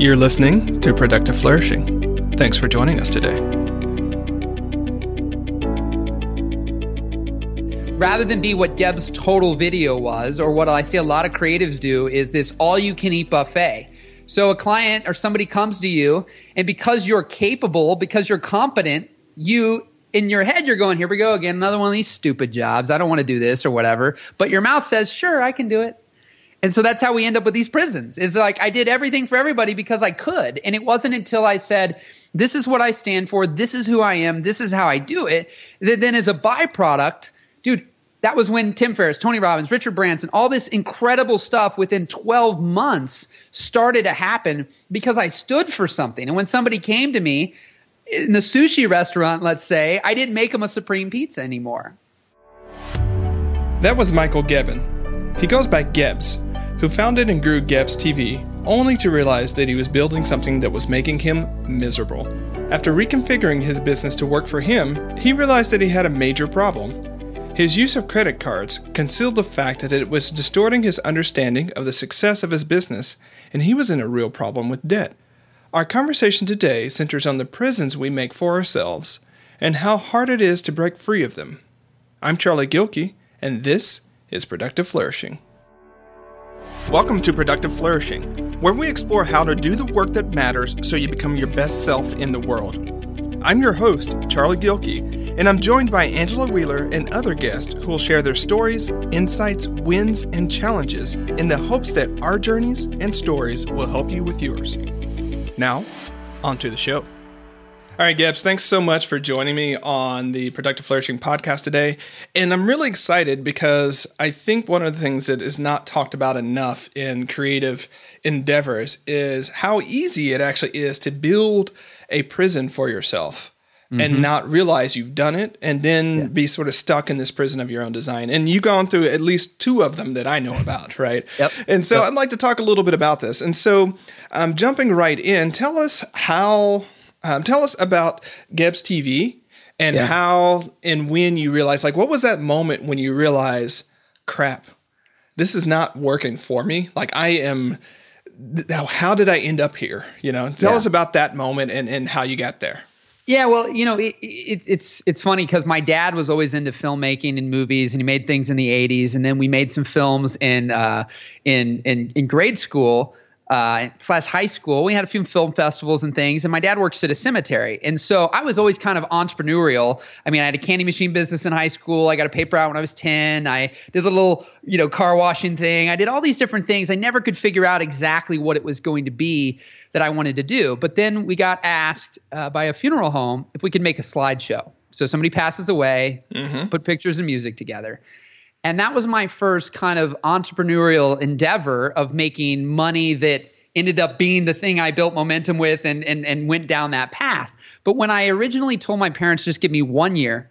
You're listening to Productive Flourishing. Thanks for joining us today. Rather than be what Gebbs total video was, or what I see a lot of creatives do, is this all you can eat buffet. So a client or somebody comes to you, and because you're capable, because you're competent, you in your head you're going, here we go again, another one of these stupid jobs. I don't want to do this or whatever. But your mouth says, sure, I can do it. And so that's how we end up with these prisons. Is like I did everything for everybody because I could. And it wasn't until I said, this is what I stand for, this is who I am, this is how I do it, that then as a byproduct, dude, that was when Tim Ferriss, Tony Robbins, Richard Branson, all this incredible stuff within 12 months started to happen because I stood for something. And when somebody came to me in the sushi restaurant, let's say, I didn't make them a supreme pizza anymore. That was Michael Gebben. He goes by Gebbs who founded and grew Gebbs TV, only to realize that he was building something that was making him miserable. After reconfiguring his business to work for him, he realized that he had a major problem. His use of credit cards concealed the fact that it was distorting his understanding of the success of his business, and he was in a real problem with debt. Our conversation today centers on the prisons we make for ourselves and how hard it is to break free of them. I'm Charlie Gilkey, and this is Productive Flourishing. Welcome to Productive Flourishing, where we explore how to do the work that matters so you become your best self in the world. I'm your host, Charlie Gilkey, and I'm joined by Angela Wheeler and other guests who will share their stories, insights, wins, and challenges in the hopes that our journeys and stories will help you with yours. Now, on to the show. All right, Gebbs, thanks so much for joining me on the Productive Flourishing podcast today. And I'm really excited because I think one of the things that is not talked about enough in creative endeavors is how easy it actually is to build a prison for yourself. Mm-hmm. and not realize you've done it and then yeah. be sort of stuck in this prison of your own design. And you've gone through at least two of them that I know about, right? Yep. And so yep. I'd like to talk a little bit about this. And so um, jumping right in, tell us how um, tell us about Gebbs TV and yeah. how and when you realize, like, what was that moment when you realize, crap, this is not working for me? Like, I am. Now, how did I end up here? You know, tell yeah. us about that moment and, and how you got there. Yeah, well, you know, it, it, it's it's funny because my dad was always into filmmaking and movies, and he made things in the '80s, and then we made some films in uh, in in in grade school uh, slash high school. We had a few film festivals and things, and my dad works at a cemetery. And so I was always kind of entrepreneurial. I mean, I had a candy machine business in high school. I got a paper out when I was 10. I did a little, you know, car washing thing. I did all these different things. I never could figure out exactly what it was going to be that I wanted to do. But then we got asked uh, by a funeral home if we could make a slideshow. So somebody passes away, mm-hmm. put pictures and music together. And that was my first kind of entrepreneurial endeavor of making money that ended up being the thing I built momentum with and, and, and went down that path. But when I originally told my parents, just give me one year,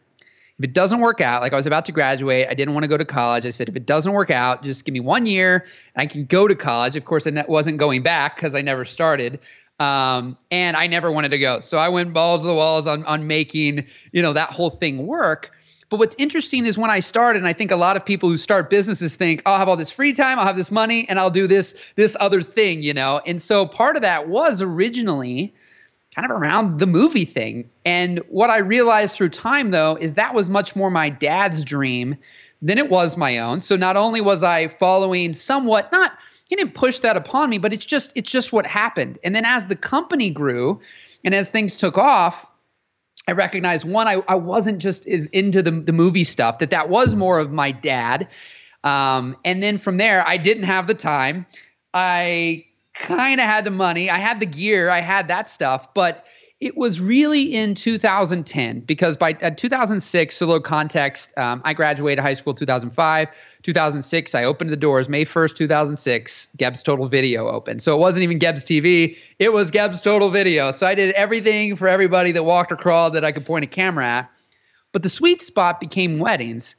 if it doesn't work out, like I was about to graduate, I didn't want to go to college. I said, if it doesn't work out, just give me one year and I can go to college. Of course, I wasn't going back because I never started. Um, and I never wanted to go. So I went balls to the walls on, on making, you know, that whole thing work. But what's interesting is when I started, and I think a lot of people who start businesses think, oh, I'll have all this free time, I'll have this money, and I'll do this this other thing, you know. And so part of that was originally kind of around the movie thing. And what I realized through time though is that was much more my dad's dream than it was my own. So not only was I following somewhat not he didn't push that upon me, but it's just it's just what happened. And then as the company grew and as things took off, I recognized one, I, I wasn't just as into the, the movie stuff, that that was more of my dad. Um, and then from there, I didn't have the time. I kind of had the money. I had the gear. I had that stuff. But it was really in 2010 because by uh, 2006, so little context, um, I graduated high school 2005. 2006, I opened the doors. May 1st, 2006, Gebbs Total Video opened. So it wasn't even Gebbs TV, it was Gebbs Total Video. So I did everything for everybody that walked or crawled that I could point a camera at. But the sweet spot became weddings.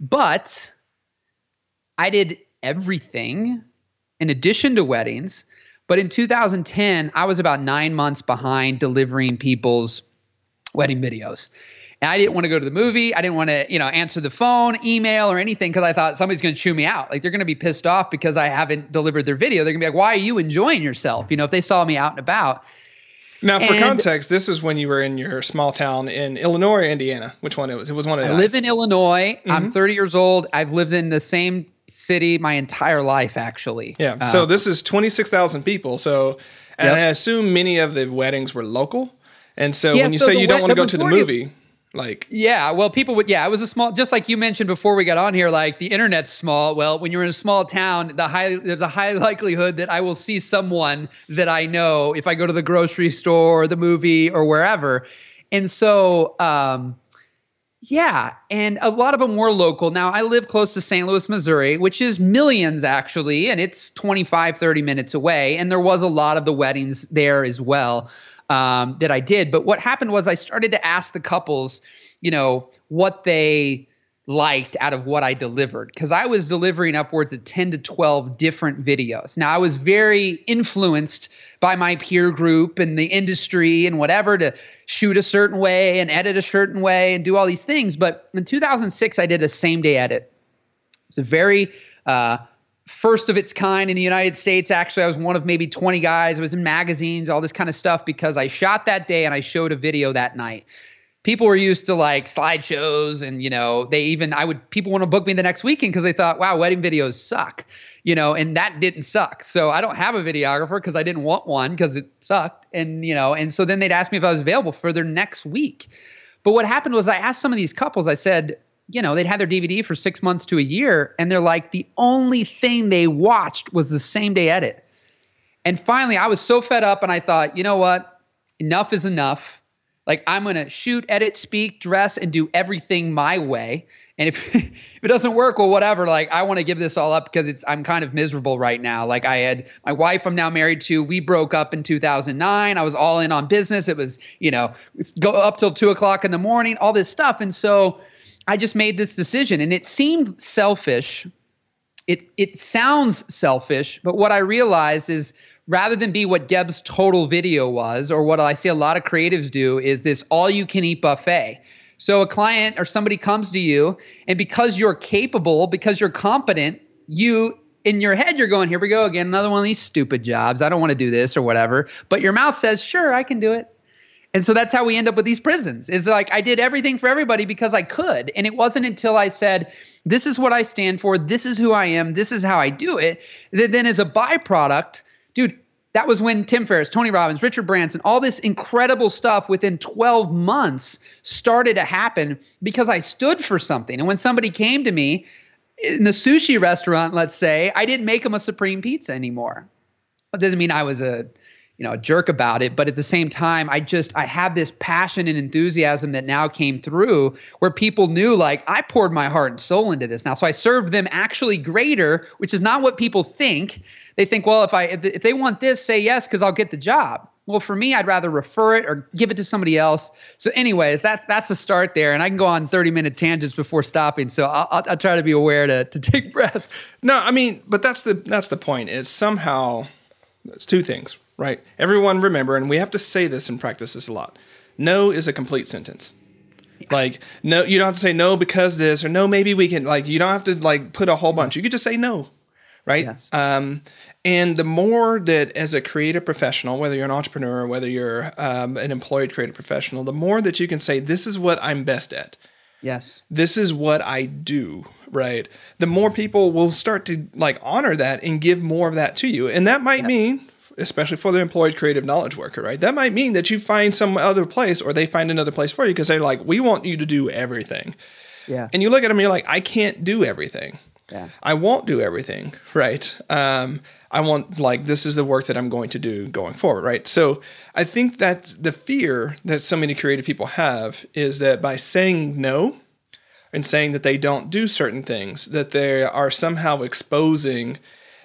But I did everything in addition to weddings but in 2010, I was about nine months behind delivering people's wedding videos. And I didn't want to go to the movie. I didn't want to, you know, answer the phone, email, or anything because I thought somebody's going to chew me out. Like they're going to be pissed off because I haven't delivered their video. They're going to be like, "Why are you enjoying yourself?" You know, if they saw me out and about. Now, for and, context, this is when you were in your small town in Illinois or Indiana. Which one it was? It was one of. I live in Illinois. Mm-hmm. I'm 30 years old. I've lived in the same city my entire life, actually. Yeah. Uh, so this is 26,000 people. So, and yep. I assume many of the weddings were local. And so yeah, when you so say you don't want to go to the movie, like yeah, well, people would yeah, it was a small, just like you mentioned before we got on here. Like the internet's small. Well, when you're in a small town, the high there's a high likelihood that I will see someone that I know if I go to the grocery store or the movie or wherever. And so, um, yeah, and a lot of them were local. Now, I live close to St. Louis, Missouri, which is millions actually, and it's 25, 30 minutes away. And there was a lot of the weddings there as well um, that I did. But what happened was I started to ask the couples, you know, what they liked out of what I delivered because I was delivering upwards of 10 to 12 different videos. Now, I was very influenced by my peer group and the industry and whatever to shoot a certain way and edit a certain way and do all these things. But in 2006, I did a same day edit. It's a very uh, first of its kind in the United States. Actually, I was one of maybe 20 guys. I was in magazines, all this kind of stuff because I shot that day and I showed a video that night. People were used to like slideshows and you know, they even I would people want to book me the next weekend because they thought, wow, wedding videos suck. You know, and that didn't suck. So I don't have a videographer because I didn't want one because it sucked. And you know, and so then they'd ask me if I was available for their next week. But what happened was I asked some of these couples, I said, you know, they'd had their DVD for six months to a year, and they're like, the only thing they watched was the same day edit. And finally, I was so fed up, and I thought, you know what? Enough is enough. Like, I'm going to shoot, edit, speak, dress, and do everything my way. And if, if it doesn't work, well, whatever. Like, I want to give this all up because it's I'm kind of miserable right now. Like, I had my wife I'm now married to. We broke up in 2009. I was all in on business. It was, you know, go up till two o'clock in the morning, all this stuff. And so, I just made this decision and it seemed selfish. It it sounds selfish, but what I realized is rather than be what Gebbs total video was, or what I see a lot of creatives do, is this all you can eat buffet. So a client or somebody comes to you, and because you're capable, because you're competent, you in your head you're going, here we go again, another one of these stupid jobs. I don't want to do this or whatever. But your mouth says, sure, I can do it. And so that's how we end up with these prisons. Is like I did everything for everybody because I could. And it wasn't until I said, this is what I stand for, this is who I am, this is how I do it, that then as a byproduct, dude, that was when Tim Ferriss, Tony Robbins, Richard Branson, all this incredible stuff within 12 months started to happen because I stood for something. And when somebody came to me in the sushi restaurant, let's say, I didn't make them a supreme pizza anymore. It doesn't mean I was a you know a jerk about it. But at the same time i just i had this passion and enthusiasm that now came through where people knew like i poured my heart and soul into this. Now so i served them actually greater which is not what people think. They think well if i if, they want this say yes because i'll get the job. Well for me i'd rather refer it or give it to somebody else. So anyways that's that's a start there. And i can go on 30 minute tangents before stopping. So i'll, I'll, I'll try to be aware to, to take breaths. No i mean but that's the that's the point is somehow it's two things right? Everyone remember, and we have to say this and practice this a lot. No is a complete sentence. Like no, you don't have to say no because this or no maybe we can. Like you don't have to like put a whole bunch. You could just say no, right? Yes. Um, and the more that as a creative professional, whether you're an entrepreneur, or whether you're um, an employed creative professional, the more that you can say this is what I'm best at. Yes. This is what I do, right? The more people will start to like honor that and give more of that to you. And that might yep. mean especially for the employed creative knowledge worker, right? That might mean that you find some other place or they find another place for you because they're like, we want you to do everything. Yeah. And you look at them, and you're like, I can't do everything. Yeah. I won't do everything, right? Um, I want like this is the work that I'm going to do going forward, right? So I think that the fear that so many creative people have is that by saying no and saying that they don't do certain things, that they are somehow exposing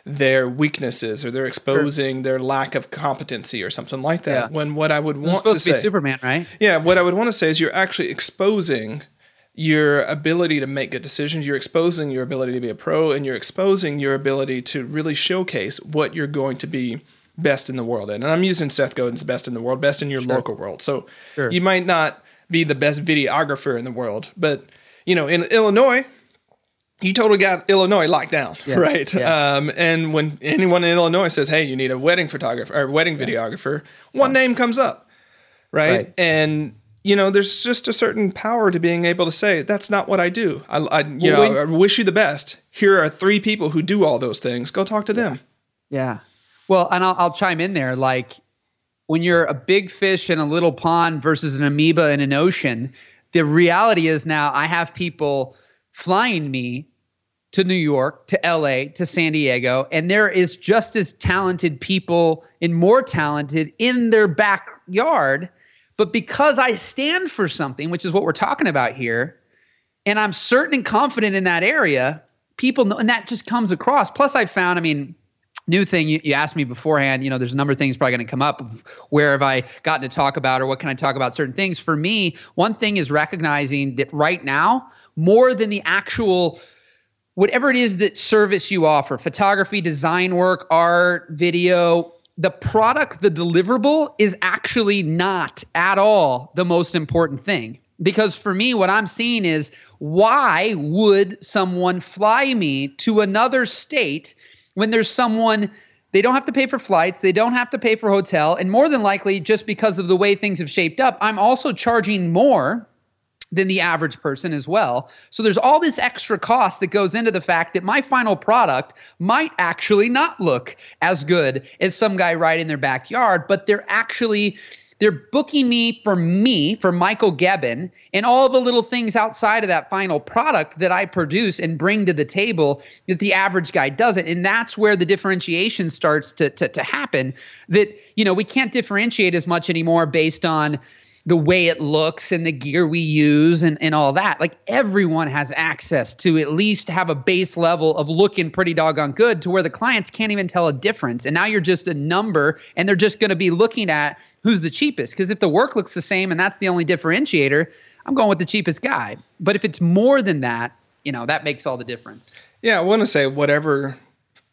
their weaknesses or they're exposing sure. their lack of competency or something like that. Yeah. When what I would want to, to say, Superman, right? Yeah, what I would want to say is you're actually exposing your ability to make good decisions. You're exposing your ability to be a pro, and you're exposing your ability to really showcase what you're going to be best in the world in. And I'm using Seth Godin's best in the world, best in your sure. local world. So sure. you might not be the best videographer in the world. But you know, in Illinois, you totally got Illinois locked down, Yeah, right? yeah. Um, and when anyone in Illinois says, "Hey, you need a wedding photographer or wedding videographer," one name comes up, right? Right. And you know, there's just a certain power to being able to say, "That's not what I do." I, I you Well, know, I wish you the best. Here are three people who do all those things. Go talk to them. Yeah. Well, and I'll, I'll chime in there. Like when you're a big fish in a little pond versus an amoeba in an ocean, the reality is now I have people flying me to New York, to LA, to San Diego, and there is just as talented people and more talented in their backyard. But because I stand for something, which is what we're talking about here, and I'm certain and confident in that area, people know, and that just comes across. Plus, I found, I mean, new thing you, you asked me beforehand, you know, there's a number of things probably going to come up where have I gotten to talk about or what can I talk about certain things. For me, one thing is recognizing that right now, more than the actual whatever it is that service you offer photography design work art video the product the deliverable is actually not at all the most important thing. Because for me what i'm seeing is why would someone fly me to another state when there's someone they don't have to pay for flights they don't have to pay for hotel and more than likely just because of the way things have shaped up i'm also charging more than the average person as well. So there's all this extra cost that goes into the fact that my final product might actually not look as good as some guy right in their backyard, but they're actually they're booking me for me, for Michael Gebben, and all the little things outside of that final product that I produce and bring to the table that the average guy doesn't. And that's where the differentiation starts to, to, to happen. That, you know, we can't differentiate as much anymore based on the way it looks and the gear we use and, and all that. Like everyone has access to at least have a base level of looking pretty doggone good to where the clients can't even tell a difference. And now you're just a number and they're just going to be looking at who's the cheapest. Because if the work looks the same and that's the only differentiator, I'm going with the cheapest guy. But if it's more than that, you know, that makes all the difference. Yeah, I want to say whatever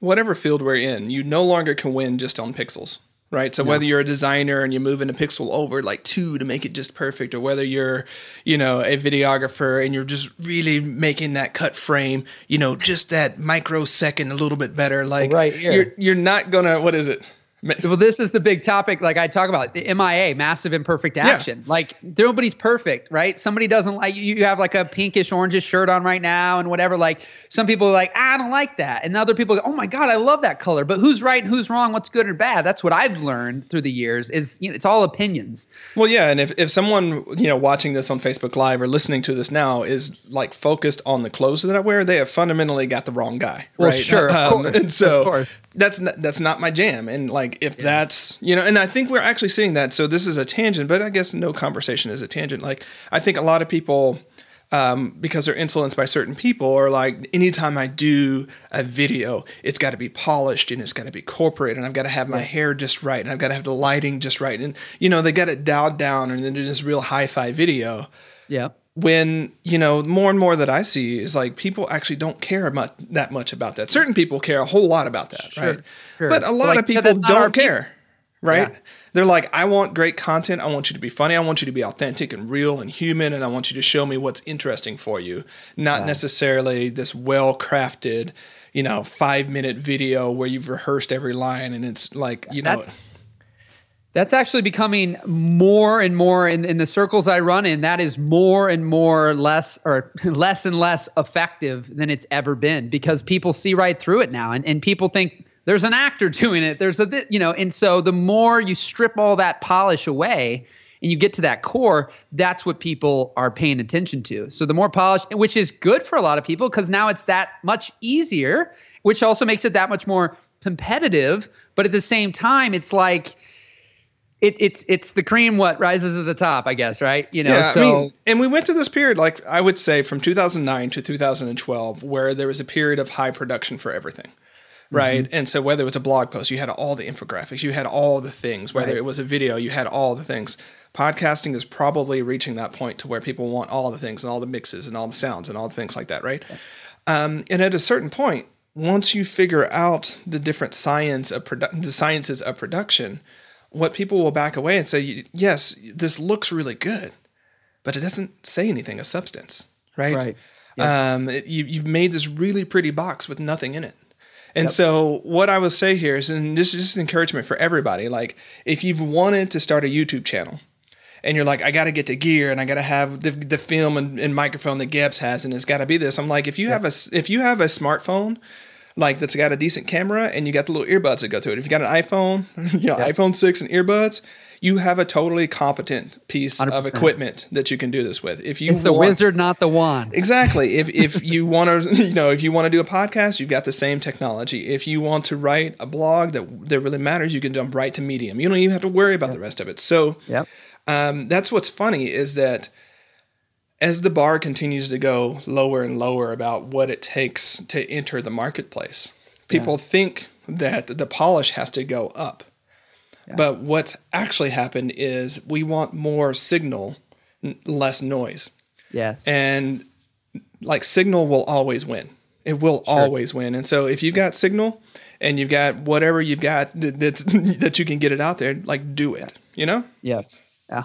whatever field we're in, you no longer can win just on pixels. Right. So whether you're a designer and you're moving a pixel over like two to make it just perfect, or whether you're, you know, a videographer and you're just really making that cut frame, you know, just that microsecond a little bit better. Like right here. you're you're not gonna what is it? Well, this is the big topic. Like I talk about the MIA, massive imperfect action. Like nobody's perfect, right? Somebody doesn't like you. You have like a pinkish orangish shirt on right now, and whatever. Like some people are like, "Ah, I don't like that, and other people go, Oh my god, I love that color. But who's right and who's wrong? What's good or bad? That's what I've learned through the years. Is you know, it's all opinions. Well, yeah, and if, if someone you know watching this on Facebook Live or listening to this now is like focused on the clothes that I wear, they have fundamentally got the wrong guy. Well, right? sure, Um, and so of course. That's not, that's not my jam. And like if that's you know, and I think we're actually seeing that. So this is a tangent, but I guess no conversation is a tangent. Like I think a lot of people. Um, because they're influenced by certain people, or like anytime I do a video, it's got to be polished and it's got to be corporate, and I've got to have my hair just right, and I've got to have the lighting just right, and you know they got it dialed down, and then do this real hi-fi video. Yeah. When you know more and more that I see is like people actually don't care much that much about that. Certain people care a whole lot about that, Sure, right? sure. But a lot Like, of people that's not our don't people. care, right? Yeah. They're like, I want great content. I want you to be funny. I want you to be authentic and real and human. And I want you to show me what's interesting for you, not necessarily this well crafted, you know, five minute video where you've rehearsed every line and it's like, you know, That's that's actually becoming more and more in, in the circles I run in. That is more and more less or less and less effective than it's ever been because people see right through it now, and, and people think there's an actor doing it. There's a you know, and so the more you strip all that polish away and you get to that core, that's what people are paying attention to. So the more polish, which is good for a lot of people because now it's that much easier, which also makes it that much more competitive. But at the same time, it's like it, it's it's the cream what rises to the top, I guess, right? You know, Yeah, so I mean, and we went through this period, like I would say, from 2009 to 2012, where there was a period of high production for everything, right? Mm-hmm. And so whether it was a blog post, you had all the infographics, you had all the things. Whether Right. it was a video, you had all the things. Podcasting is probably reaching that point to where people want all the things and all the mixes and all the sounds and all the things like that, right? Um, and at a certain point, once you figure out the different science of produ- the sciences of production, what people will back away and say, yes, this looks really good but it doesn't say anything of substance, right? Right. Um, it, you, you've made this really pretty box with nothing in it. And so, what I will say here is, and this is just an encouragement for everybody. Like, if you've wanted to start a YouTube channel, and you're like, I got to get the gear, and I got to have the, the film and, and microphone that Gebbs has, and it's got to be this. I'm like, if you have a if you have a smartphone, like that's got a decent camera, and you got the little earbuds that go to it. If you got an iPhone, you know, iPhone six and earbuds, you have a totally competent piece of 100%. equipment that you can do this with. If you It's the want- wizard, not the wand. Exactly. If if you want to, you know, if you want to do a podcast, you've got the same technology. If you want to write a blog that that really matters, you can jump right to Medium. You don't even have to worry about the rest of it. So Yep. um, that's what's funny is that as the bar continues to go lower and lower about what it takes to enter the marketplace, people think that the polish has to go up. But what's actually happened is we want more signal, n- less noise. Yes. and like signal will always win. It will always win. And so if you've got signal and you've got whatever you've got that- that's that you can get it out there like do it you know? Yes. A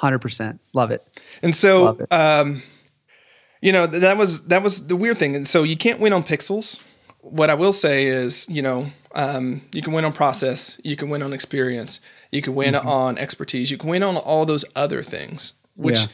hundred percent. Love it. and so it. um you know that was that was the weird thing and so you can't win on pixels what i will say is you know um, you can win on process you can win on experience you can Mm-hmm. win on expertise you can win on all those other things which Yeah.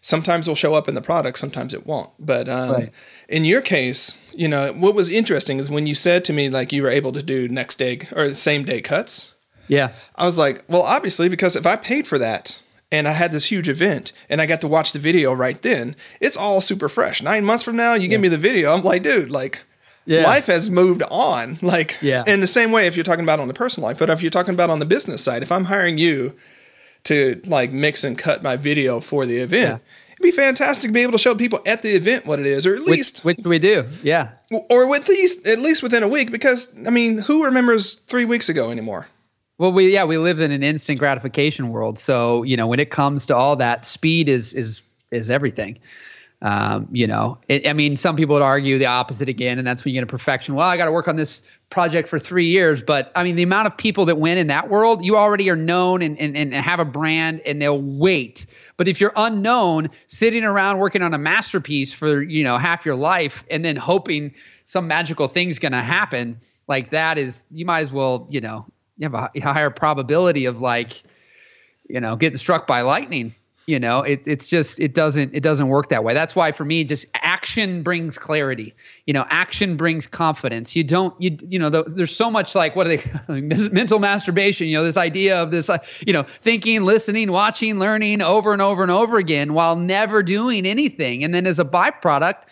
sometimes will show up in the product sometimes it won't but um, Right. in your case you know what was interesting is when you said to me like you were able to do next day or same day cuts Yeah. I was like, well, obviously, because if I paid for that and I had this huge event and I got to watch the video right then, it's all super fresh. Nine months from now, you give me the video, I'm like, dude, like, Yeah. life has moved on. Like, Yeah. in the same way, if you're talking about on the personal life, but if you're talking about on the business side, if I'm hiring you to like mix and cut my video for the event, Yeah. it'd be fantastic to be able to show people at the event what it is, or at Which, least which we do. Yeah. or at least at least within a week because i mean who remembers three weeks ago anymore Well, we yeah we live in an instant gratification world. So you know when it comes to all that, speed is is is everything. Um, you know, it, I mean, some people would argue the opposite again, and that's when you get a perfection. Well, I got to work on this project for three years, but I mean, the amount of people that win in that world, you already are known and, and, and have a brand, and they'll wait. But if you're unknown, sitting around working on a masterpiece for you know half your life, and then hoping some magical thing's going to happen, like that is, you might as well, you know, you have a higher probability of like, you know, getting struck by lightning. You know, it, it's just it doesn't it doesn't work that way. That's why for me, just action brings clarity. You know, action brings confidence. You don't you you know the, there's so much like what are they mental masturbation. You know, this idea of this uh, you know thinking, listening, watching, learning over and over and over again while never doing anything. And then as a byproduct,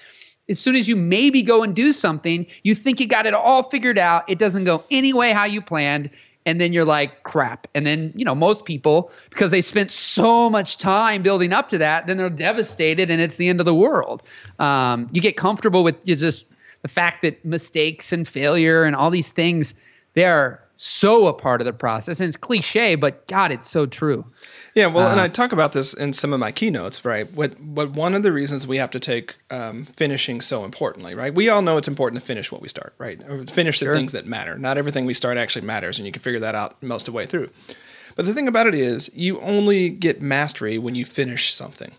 as soon as you maybe go and do something, you think you got it all figured out. It doesn't go any way how you planned. And then you're like, crap. And then, you know, most people, because they spent so much time building up to that, then they're devastated and it's the end of the world. Um, you get comfortable with just the fact that mistakes and failure and all these things, they are so a part of the process. And it's cliche, but God, it's so true. Yeah, well, and I talk about this in some of my keynotes, right? What, what one of the reasons we have to take um, finishing so importantly, right? We all know it's important to finish what we start, right? Or finish the things that matter. Not everything we start actually matters, and you can figure that out most of the way through. But the thing about it is, you only get mastery when you finish something.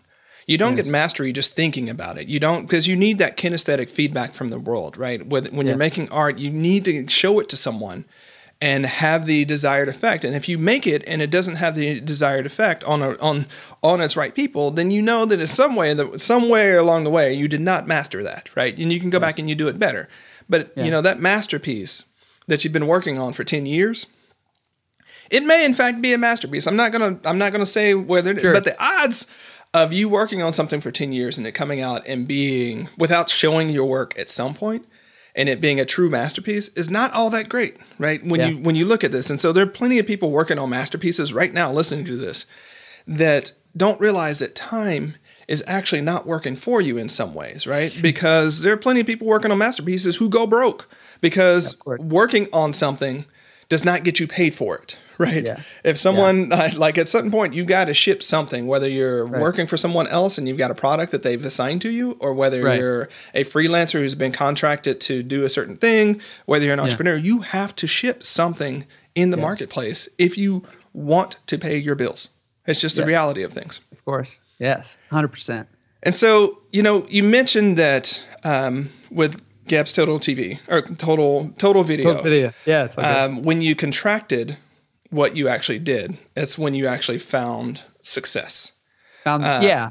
You don't get mastery just thinking about it. You don't because you need that kinesthetic feedback from the world, right? When, when you're making art, you need to show it to someone and have the desired effect. And if you make it and it doesn't have the desired effect on a, on on its right people, then you know that in some way that somewhere along the way you did not master that, right? And you can go back and you do it better. But you know that masterpiece that you've been working on for 10 years, it may in fact be a masterpiece. I'm not going to I'm not going to say whether Sure. but the odds of you working on something for 10 years and it coming out and being without showing your work at some point and it being a true masterpiece is not all that great, right? When Yeah. you when you look at this. And so there are plenty of people working on masterpieces right now listening to this that don't realize that time is actually not working for you in some ways, right? Because there are plenty of people working on masterpieces who go broke because working on something does not get you paid for it, right? Yeah. If someone like at some point you got to ship something, whether you're working for someone else and you've got a product that they've assigned to you, or whether Right. you're a freelancer who's been contracted to do a certain thing, whether you're an entrepreneur, you have to ship something in the marketplace if you want to pay your bills. It's just the reality of things. Of course. Yes, hundred percent. And so, you know, you mentioned that um, with Gap's Total TV or Total Total Video. Total video. Yeah, it's okay. um, when you contracted what you actually did, it's when you actually found success. Found uh, yeah,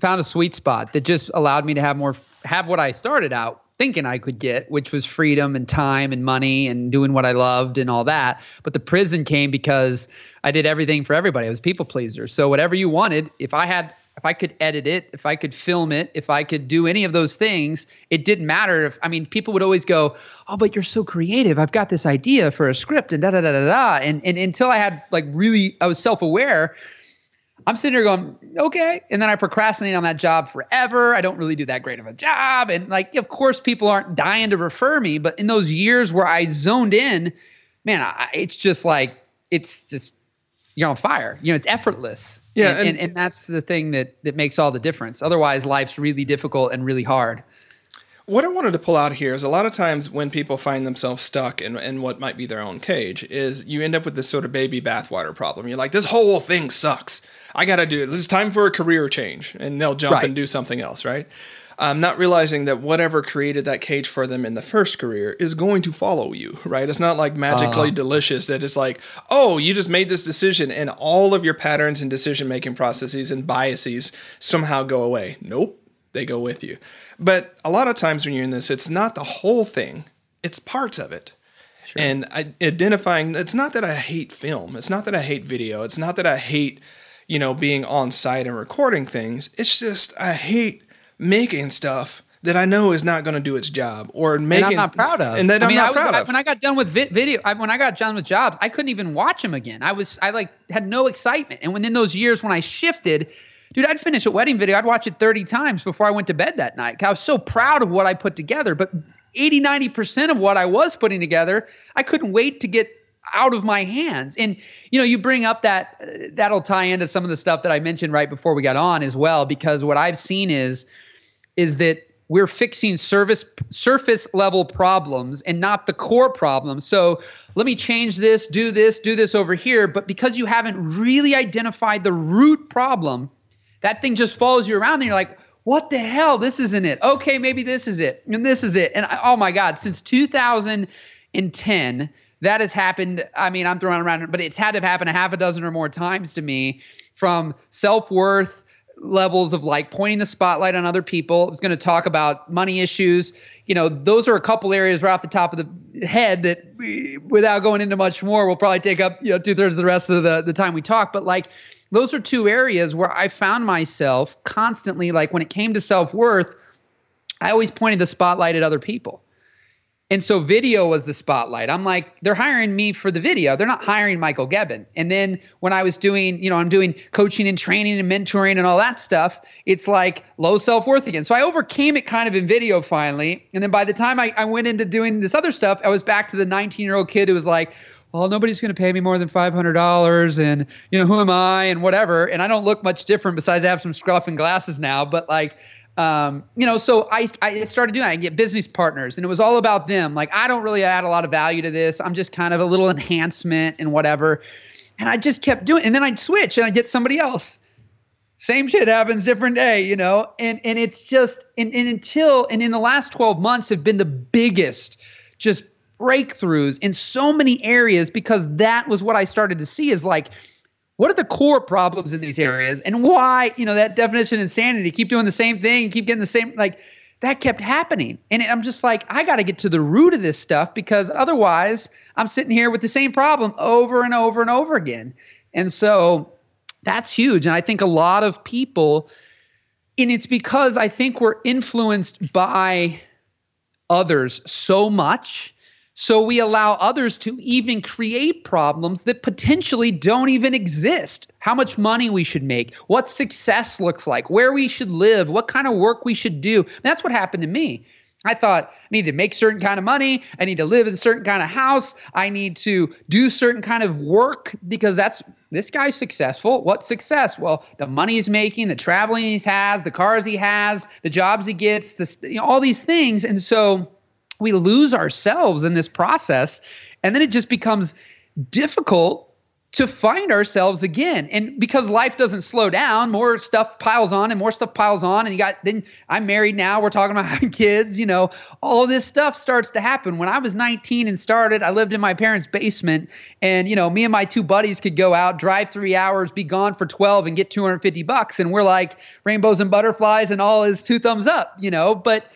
found a sweet spot that just allowed me to have more have what I started out thinking I could get, which was freedom and time and money and doing what I loved and all that. But the prison came because I did everything for everybody. I was people pleaser. So whatever you wanted, if I had if I could edit it, if I could film it, if I could do any of those things, it didn't matter if I mean people would always go, "Oh, but you're so creative. I've got this idea for a script and da da da da da." And and until I had like really I was self-aware, I'm sitting here going, "Okay." And then I procrastinate on that job forever. I don't really do that great of a job and like of course people aren't dying to refer me, but in those years where I zoned in, man, I, it's just like it's just you're on fire. You know, it's effortless. Yeah, and, and- and, that's the thing that that makes all the difference. Otherwise, life's really difficult and really hard. What I wanted to pull out here is a lot of times when people find themselves stuck in, in what might be their own cage, is you end up with this sort of baby bathwater problem. You're like, this whole thing sucks. I got to do it. It's time for a career change. And they'll jump Right. and do something else, right? Um, not realizing that whatever created that cage for them in the first career is going to follow you, right? It's not like magically delicious that it's like, oh, you just made this decision and all of your patterns and decision making processes and biases somehow go away. Nope, they go with you. But a lot of times when you're in this, it's not the whole thing, it's parts of it. And I, identifying, it's not that I hate film, it's not that I hate video, it's not that I hate, you know, being on site and recording things. It's just I hate making stuff that I know is not going to do its job or making. and I'm not proud of. And that I I'm mean, not I was, proud I- of. When I got done with vi- video, I, when I got done with jobs, I couldn't even watch them again. I was, I like had no excitement. And within those years when I shifted, dude, I'd finish a wedding video, I'd watch it 30 times before I went to bed that night. I was so proud of what I put together. But 80, 90% of what I was putting together, I couldn't wait to get out of my hands. And you know, you bring up that uh, that'll tie into some of the stuff that I mentioned right before we got on as well, because what I've seen is is that we're fixing service surface level problems and not the core problems. So let me change this, do this, do this over here. But because you haven't really identified the root problem, that thing just follows you around and you're like, what the hell? This isn't it. Okay, maybe this is it. And this is it. And I, oh my God, since 2010, that has happened. I mean, I'm throwing around, but it's had to happen a half a dozen or more times to me from self worth levels of like pointing the spotlight on other people. I was going to talk about money issues. You know, those are a couple areas right off the top of the head that, we, without going into much more, will probably take up you know two thirds of the rest of the the time we talk. But like, those are two areas where I found myself constantly like when it came to self worth, I always pointed the spotlight at other people. And so video was the spotlight. I'm like, they're hiring me for the video. They're not hiring Michael Gebben. And then when I was doing, you know, I'm doing coaching and training and mentoring and all that stuff, it's like low self worth again. So I overcame it kind of in video finally. And then by the time I, I went into doing this other stuff, I was back to the 19 year old kid who was like, well, nobody's going to pay me more than $500 and, you know, who am I and whatever. And I don't look much different besides I have some scruff and glasses now. But like, um, you know, so I, I started doing that. I get business partners and it was all about them. Like, I don't really add a lot of value to this. I'm just kind of a little enhancement and whatever. And I just kept doing, and then I'd switch and I'd get somebody else. Same shit happens different day, you know? And, and it's just, and, and until, and in the last 12 months have been the biggest just breakthroughs in so many areas because that was what I started to see is like, what are the core problems in these areas and why you know that definition of insanity keep doing the same thing keep getting the same like that kept happening. And i'm just like i got to get to the root of this stuff because otherwise i'm sitting here with the same problem over and over and over again. And so that's huge. And i think a lot of people and it's because i think we're influenced by others so much so we allow others to even create problems that potentially don't even exist. How much money we should make, what success looks like, where we should live, what kind of work we should do. And that's what happened to me. I thought I need to make certain kind of money. I need to live in a certain kind of house. I need to do certain kind of work because that's this guy's successful. What success? Well, the money he's making, the traveling he has, the cars he has, the jobs he gets, this you know, all these things. And so we lose ourselves in this process and then it just becomes difficult to find ourselves again. And because life doesn't slow down, more stuff piles on and more stuff piles on. And you got, then I'm married now. We're talking about having kids, you know, all this stuff starts to happen. When I was 19 and started, I lived in my parents' basement. And, you know, me and my two buddies could go out, drive three hours, be gone for 12 and get 250 bucks. And we're like rainbows and butterflies and all is two thumbs up, you know, but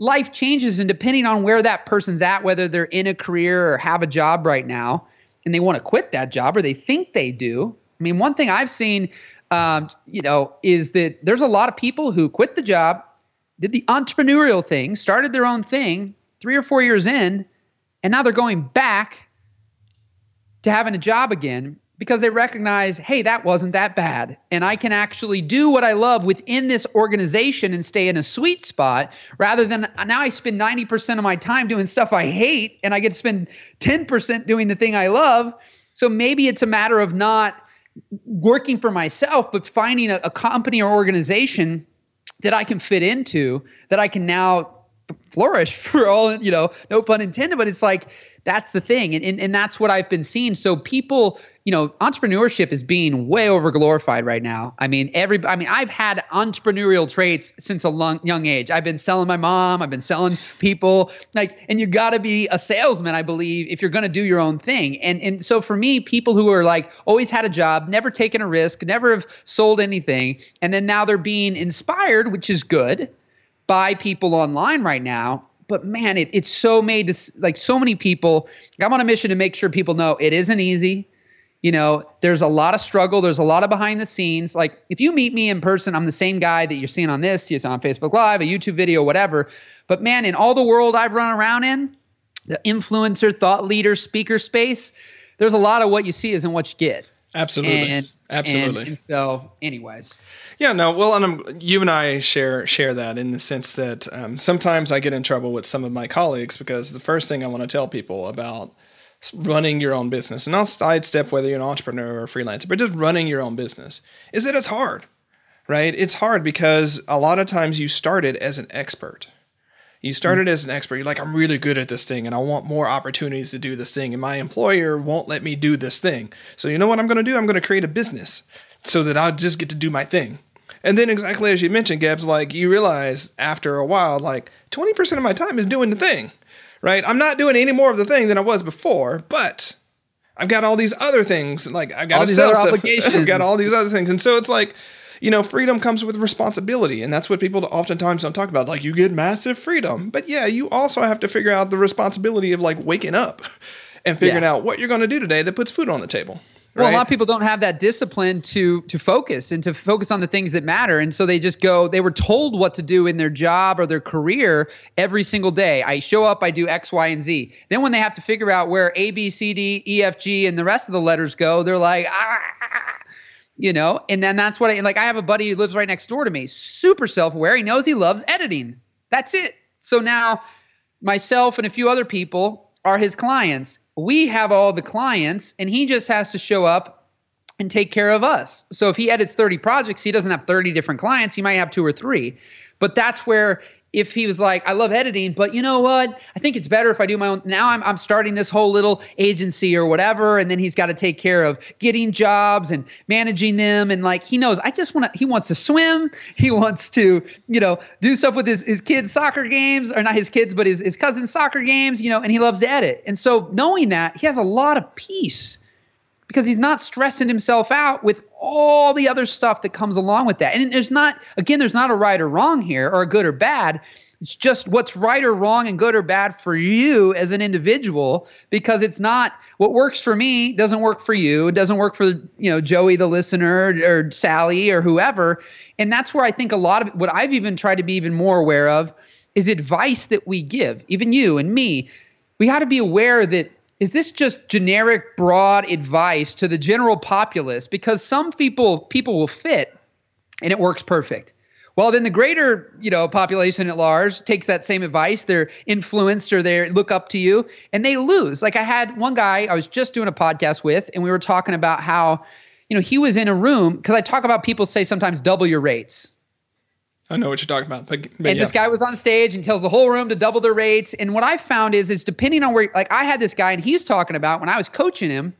life changes. And depending on where that person's at, whether they're in a career or have a job right now, and they want to quit that job or they think they do. I mean, one thing I've seen, um, you know, is that there's a lot of people who quit the job, did the entrepreneurial thing, started their own thing three or four years in, and now they're going back to having a job again because they recognize, hey, that wasn't that bad. And I can actually do what I love within this organization and stay in a sweet spot rather than now I spend 90% of my time doing stuff I hate and I get to spend 10% doing the thing I love. So maybe it's a matter of not working for myself, but finding a, a company or organization that I can fit into that I can now flourish for all, you know, no pun intended, but it's like, that's the thing. And, and, and that's what I've been seeing. So people, you know, entrepreneurship is being way over glorified right now. I mean, every, I mean, I've had entrepreneurial traits since a long, young age. I've been selling my mom, I've been selling people like, and you got to be a salesman, I believe, if you're going to do your own thing. And, and so for me, people who are like always had a job, never taken a risk, never have sold anything, and then now they're being inspired, which is good by people online right now but man, it, it's so made to like so many people. I'm on a mission to make sure people know it isn't easy. You know, there's a lot of struggle. There's a lot of behind the scenes. Like if you meet me in person, I'm the same guy that you're seeing on this, you're on Facebook Live, a YouTube video, whatever. But man, in all the world I've run around in, the influencer, thought leader, speaker space, there's a lot of what you see isn't what you get. Absolutely. And, Absolutely. And, and so, anyways. Yeah, no. Well, and I'm, you and I share share that in the sense that um, sometimes I get in trouble with some of my colleagues because the first thing I want to tell people about running your own business, and I'll sidestep whether you're an entrepreneur or a freelancer, but just running your own business, is that it's hard, right? It's hard because a lot of times you started as an expert. You started as an expert. You're like, I'm really good at this thing and I want more opportunities to do this thing. And my employer won't let me do this thing. So, you know what I'm going to do? I'm going to create a business so that I'll just get to do my thing. And then exactly as you mentioned, Gabs, like you realize after a while, like 20% of my time is doing the thing, right? I'm not doing any more of the thing than I was before, but I've got all these other things. Like I've got all to sell stuff. I've got all these other things. And so it's like, you know, freedom comes with responsibility. And that's what people oftentimes don't talk about. Like you get massive freedom. But yeah, you also have to figure out the responsibility of like waking up and figuring yeah. out what you're going to do today that puts food on the table. Well, a lot of people don't have that discipline to to focus and to focus on the things that matter, and so they just go. They were told what to do in their job or their career every single day. I show up, I do X, Y, and Z. Then when they have to figure out where A, B, C, D, E, F, G, and the rest of the letters go, they're like, ah, you know. And then that's what I like. I have a buddy who lives right next door to me, super self aware. He knows he loves editing. That's it. So now, myself and a few other people are his clients we have all the clients and he just has to show up and take care of us. So if he edits 30 projects, he doesn't have 30 different clients, he might have two or three. But that's where if he was like, I love editing, but you know what? I think it's better if I do my own. Now I'm, I'm starting this whole little agency or whatever. And then he's got to take care of getting jobs and managing them. And like, he knows, I just want to, he wants to swim. He wants to, you know, do stuff with his, his kids' soccer games, or not his kids, but his, his cousin's soccer games, you know, and he loves to edit. And so knowing that, he has a lot of peace because he's not stressing himself out with all the other stuff that comes along with that. And there's not, again, there's not a right or wrong here or a good or bad. It's just what's right or wrong and good or bad for you as an individual because it's not what works for me doesn't work for you. It doesn't work for, you know, Joey the listener or, Sally or whoever. And that's where I think a lot of what I've even tried to be even more aware of is advice that we give, even you and me. We got to be aware that is this just generic broad advice to the general populace? Because some people people will fit and it works perfect. Well then the greater you know population at large takes that same advice. They're influenced or they look up to you and they lose. Like i had one guy i was just doing a podcast with and we were talking about how you know he was in a room because i talk about people say sometimes double your rates I know what you're talking about. But, but and yeah. this guy was on stage and tells the whole room to double their rates. And what I found is, is depending on where, like I had this guy and he's talking about when I was coaching him,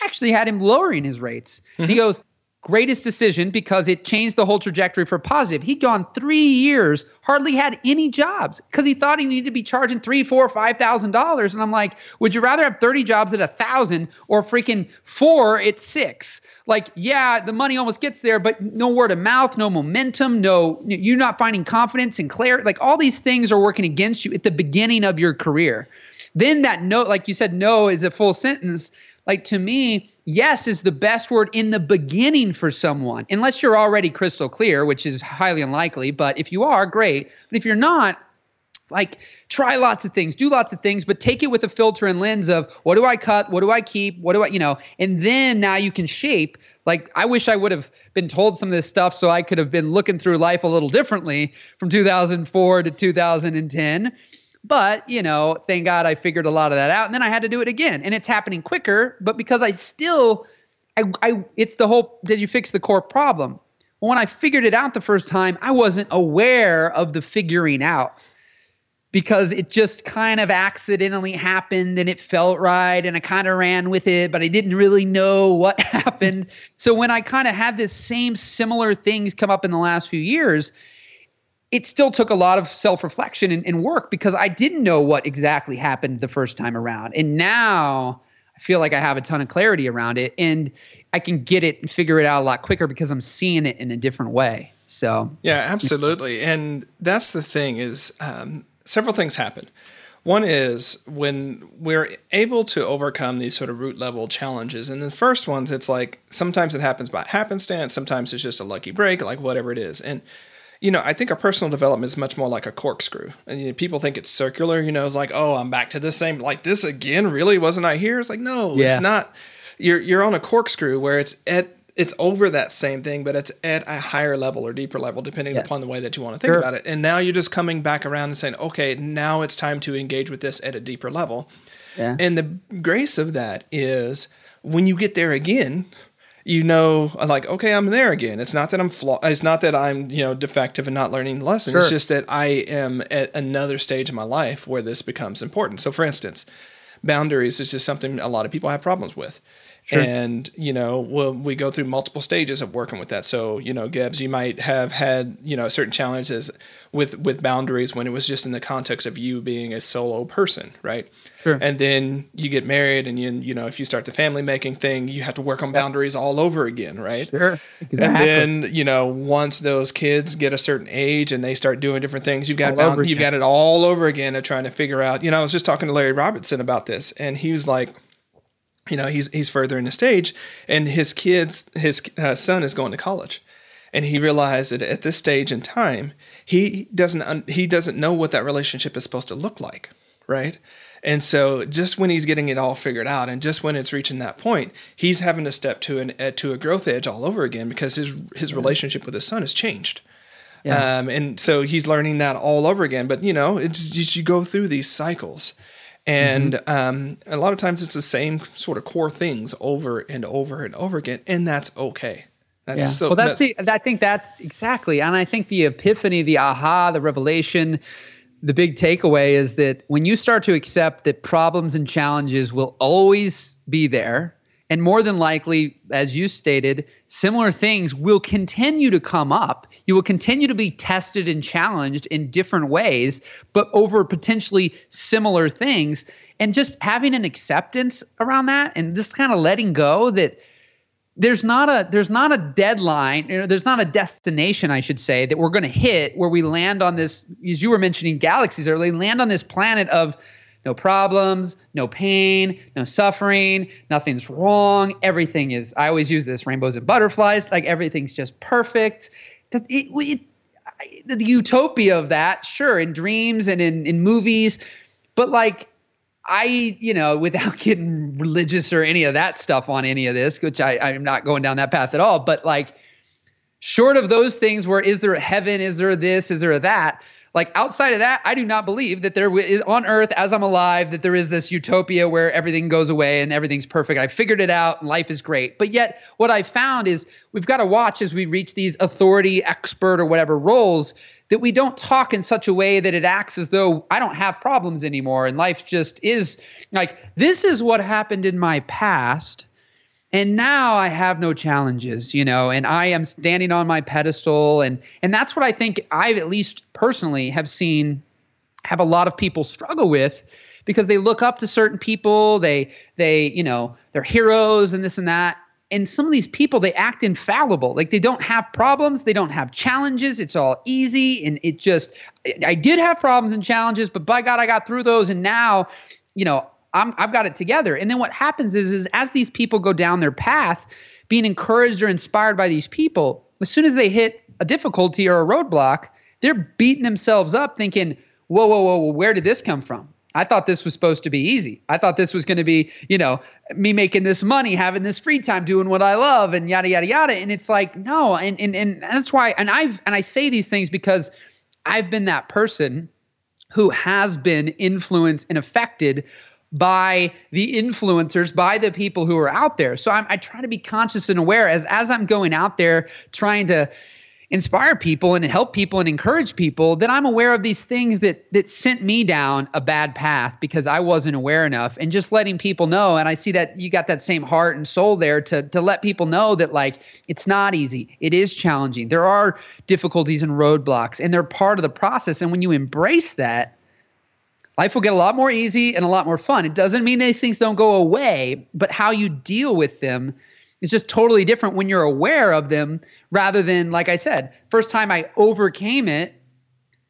I actually had him lowering his rates. Mm-hmm. And he goes, greatest decision because it changed the whole trajectory for positive. He'd gone three years, hardly had any jobs because he thought he needed to be charging three, four, five thousand dollars. And I'm like, would you rather have 30 jobs at a thousand or freaking four at six? Like, yeah, the money almost gets there, but no word of mouth, no momentum, no, you're not finding confidence and clarity. Like all these things are working against you at the beginning of your career. Then that no, like you said, no is a full sentence. Like to me, yes is the best word in the beginning for someone, unless you're already crystal clear, which is highly unlikely. But if you are, great. But if you're not, like try lots of things, do lots of things, but take it with a filter and lens of what do I cut, what do I keep, what do I, you know, and then now you can shape. Like I wish I would have been told some of this stuff so I could have been looking through life a little differently from 2004 to 2010 but, you know, thank God I figured a lot of that out. And then I had to do it again. And it's happening quicker, but because I still I, I it's the whole did you fix the core problem? Well, when I figured it out the first time, I wasn't aware of the figuring out because it just kind of accidentally happened and it felt right and I kind of ran with it, but I didn't really know what happened. So when I kind of had this same similar things come up in the last few years, it still took a lot of self reflection and, and, work because I didn't know what exactly happened the first time around. And now I feel like I have a ton of clarity around it and I can get it and figure it out a lot quicker because I'm seeing it in a different way. So, yeah, absolutely. And that's the thing is um, several things happen. One is when we're able to overcome these sort of root level challenges. And the first ones, it's like sometimes it happens by happenstance, sometimes it's just a lucky break, like whatever it is. And you know, I think our personal development is much more like a corkscrew. And you know, people think it's circular, you know, it's like, oh, I'm back to the same, like this again, really? Wasn't I here? It's like, no, yeah. it's not. You're, you're on a corkscrew where it's at, it's over that same thing, but it's at a higher level or deeper level, depending yes. upon the way that you want to think sure. about it. And now you're just coming back around and saying, okay, now it's time to engage with this at a deeper level. Yeah. And the grace of that is when you get there again, you know, like, okay, I'm there again. It's not that I'm flaw. It's not that I'm, you know, defective and not learning the lesson. Sure. It's just that I am at another stage in my life where this becomes important. So, for instance, boundaries is just something a lot of people have problems with. Sure. And you know, well, we go through multiple stages of working with that. So you know, Gebbs, you might have had you know certain challenges with with boundaries when it was just in the context of you being a solo person, right? Sure. And then you get married, and you you know, if you start the family making thing, you have to work on boundaries all over again, right? Sure. Exactly. And then you know, once those kids get a certain age and they start doing different things, you've got bound- you've got it all over again of trying to figure out. You know, I was just talking to Larry Robertson about this, and he was like you know he's he's further in the stage and his kids his uh, son is going to college. And he realized that at this stage in time he doesn't un- he doesn't know what that relationship is supposed to look like right? And so just when he's getting it all figured out and just when it's reaching that point he's having to step to an uh, to a growth edge all over again because his his relationship with his son has changed. Yeah. Um, and so he's learning that all over again but you know it's just you go through these cycles and mm-hmm. um, a lot of times it's the same sort of core things over and over and over again, and that's okay. That's yeah. so. Well, that's, that's the. I think that's exactly, and I think the epiphany, the aha, the revelation, the big takeaway is that when you start to accept that problems and challenges will always be there, and more than likely, as you stated, similar things will continue to come up. You will continue to be tested and challenged in different ways, but over potentially similar things. And just having an acceptance around that and just kind of letting go that there's not a there's not a deadline you know, there's not a destination i should say that we're going to hit where we land on this as you were mentioning galaxies or they land on this planet of no problems, no pain, no suffering, nothing's wrong. Everything is, I always use this rainbows and butterflies, like everything's just perfect. It, it, the utopia of that, sure, in dreams and in, in movies, but like, I, you know, without getting religious or any of that stuff on any of this, which I, I'm not going down that path at all, but like, short of those things where is there a heaven, is there a this, is there a that, like outside of that, I do not believe that there is on earth as I'm alive that there is this utopia where everything goes away and everything's perfect. I figured it out life is great. But yet what I found is we've got to watch as we reach these authority expert or whatever roles that we don't talk in such a way that it acts as though I don't have problems anymore and life just is like this is what happened in my past and now i have no challenges you know and i am standing on my pedestal. And and that's what i think i've at least personally have seen have a lot of people struggle with because they look up to certain people. They they you know they're heroes and this and that. And some of these people they act infallible. Like they don't have problems. They don't have challenges. It's all easy. And it just i did have problems and challenges but by god i got through those. And now you know I'm, i've got it together and then what happens is is as these people go down their path being encouraged or inspired by these people as soon as they hit a difficulty or a roadblock they're beating themselves up thinking whoa whoa whoa, whoa where did this come from I thought this was supposed to be easy. I thought this was going to be, you know, me making this money, having this free time, doing what I love, and yada yada yada. And it's like, no, and and and that's why. And I've and I say these things because I've been that person who has been influenced and affected by the influencers, by the people who are out there. So I'm, I try to be conscious and aware as as I'm going out there trying to inspire people and help people and encourage people that I'm aware of these things that that sent me down a bad path because I wasn't aware enough. And just letting people know and I see that you got that same heart and soul there to to let people know that like it's not easy. It is challenging. There are difficulties and roadblocks and they're part of the process. And when you embrace that life will get a lot more easy and a lot more fun it doesn't mean these things don't go away but how you deal with them is just totally different when you're aware of them rather than, like I said, first time I overcame it,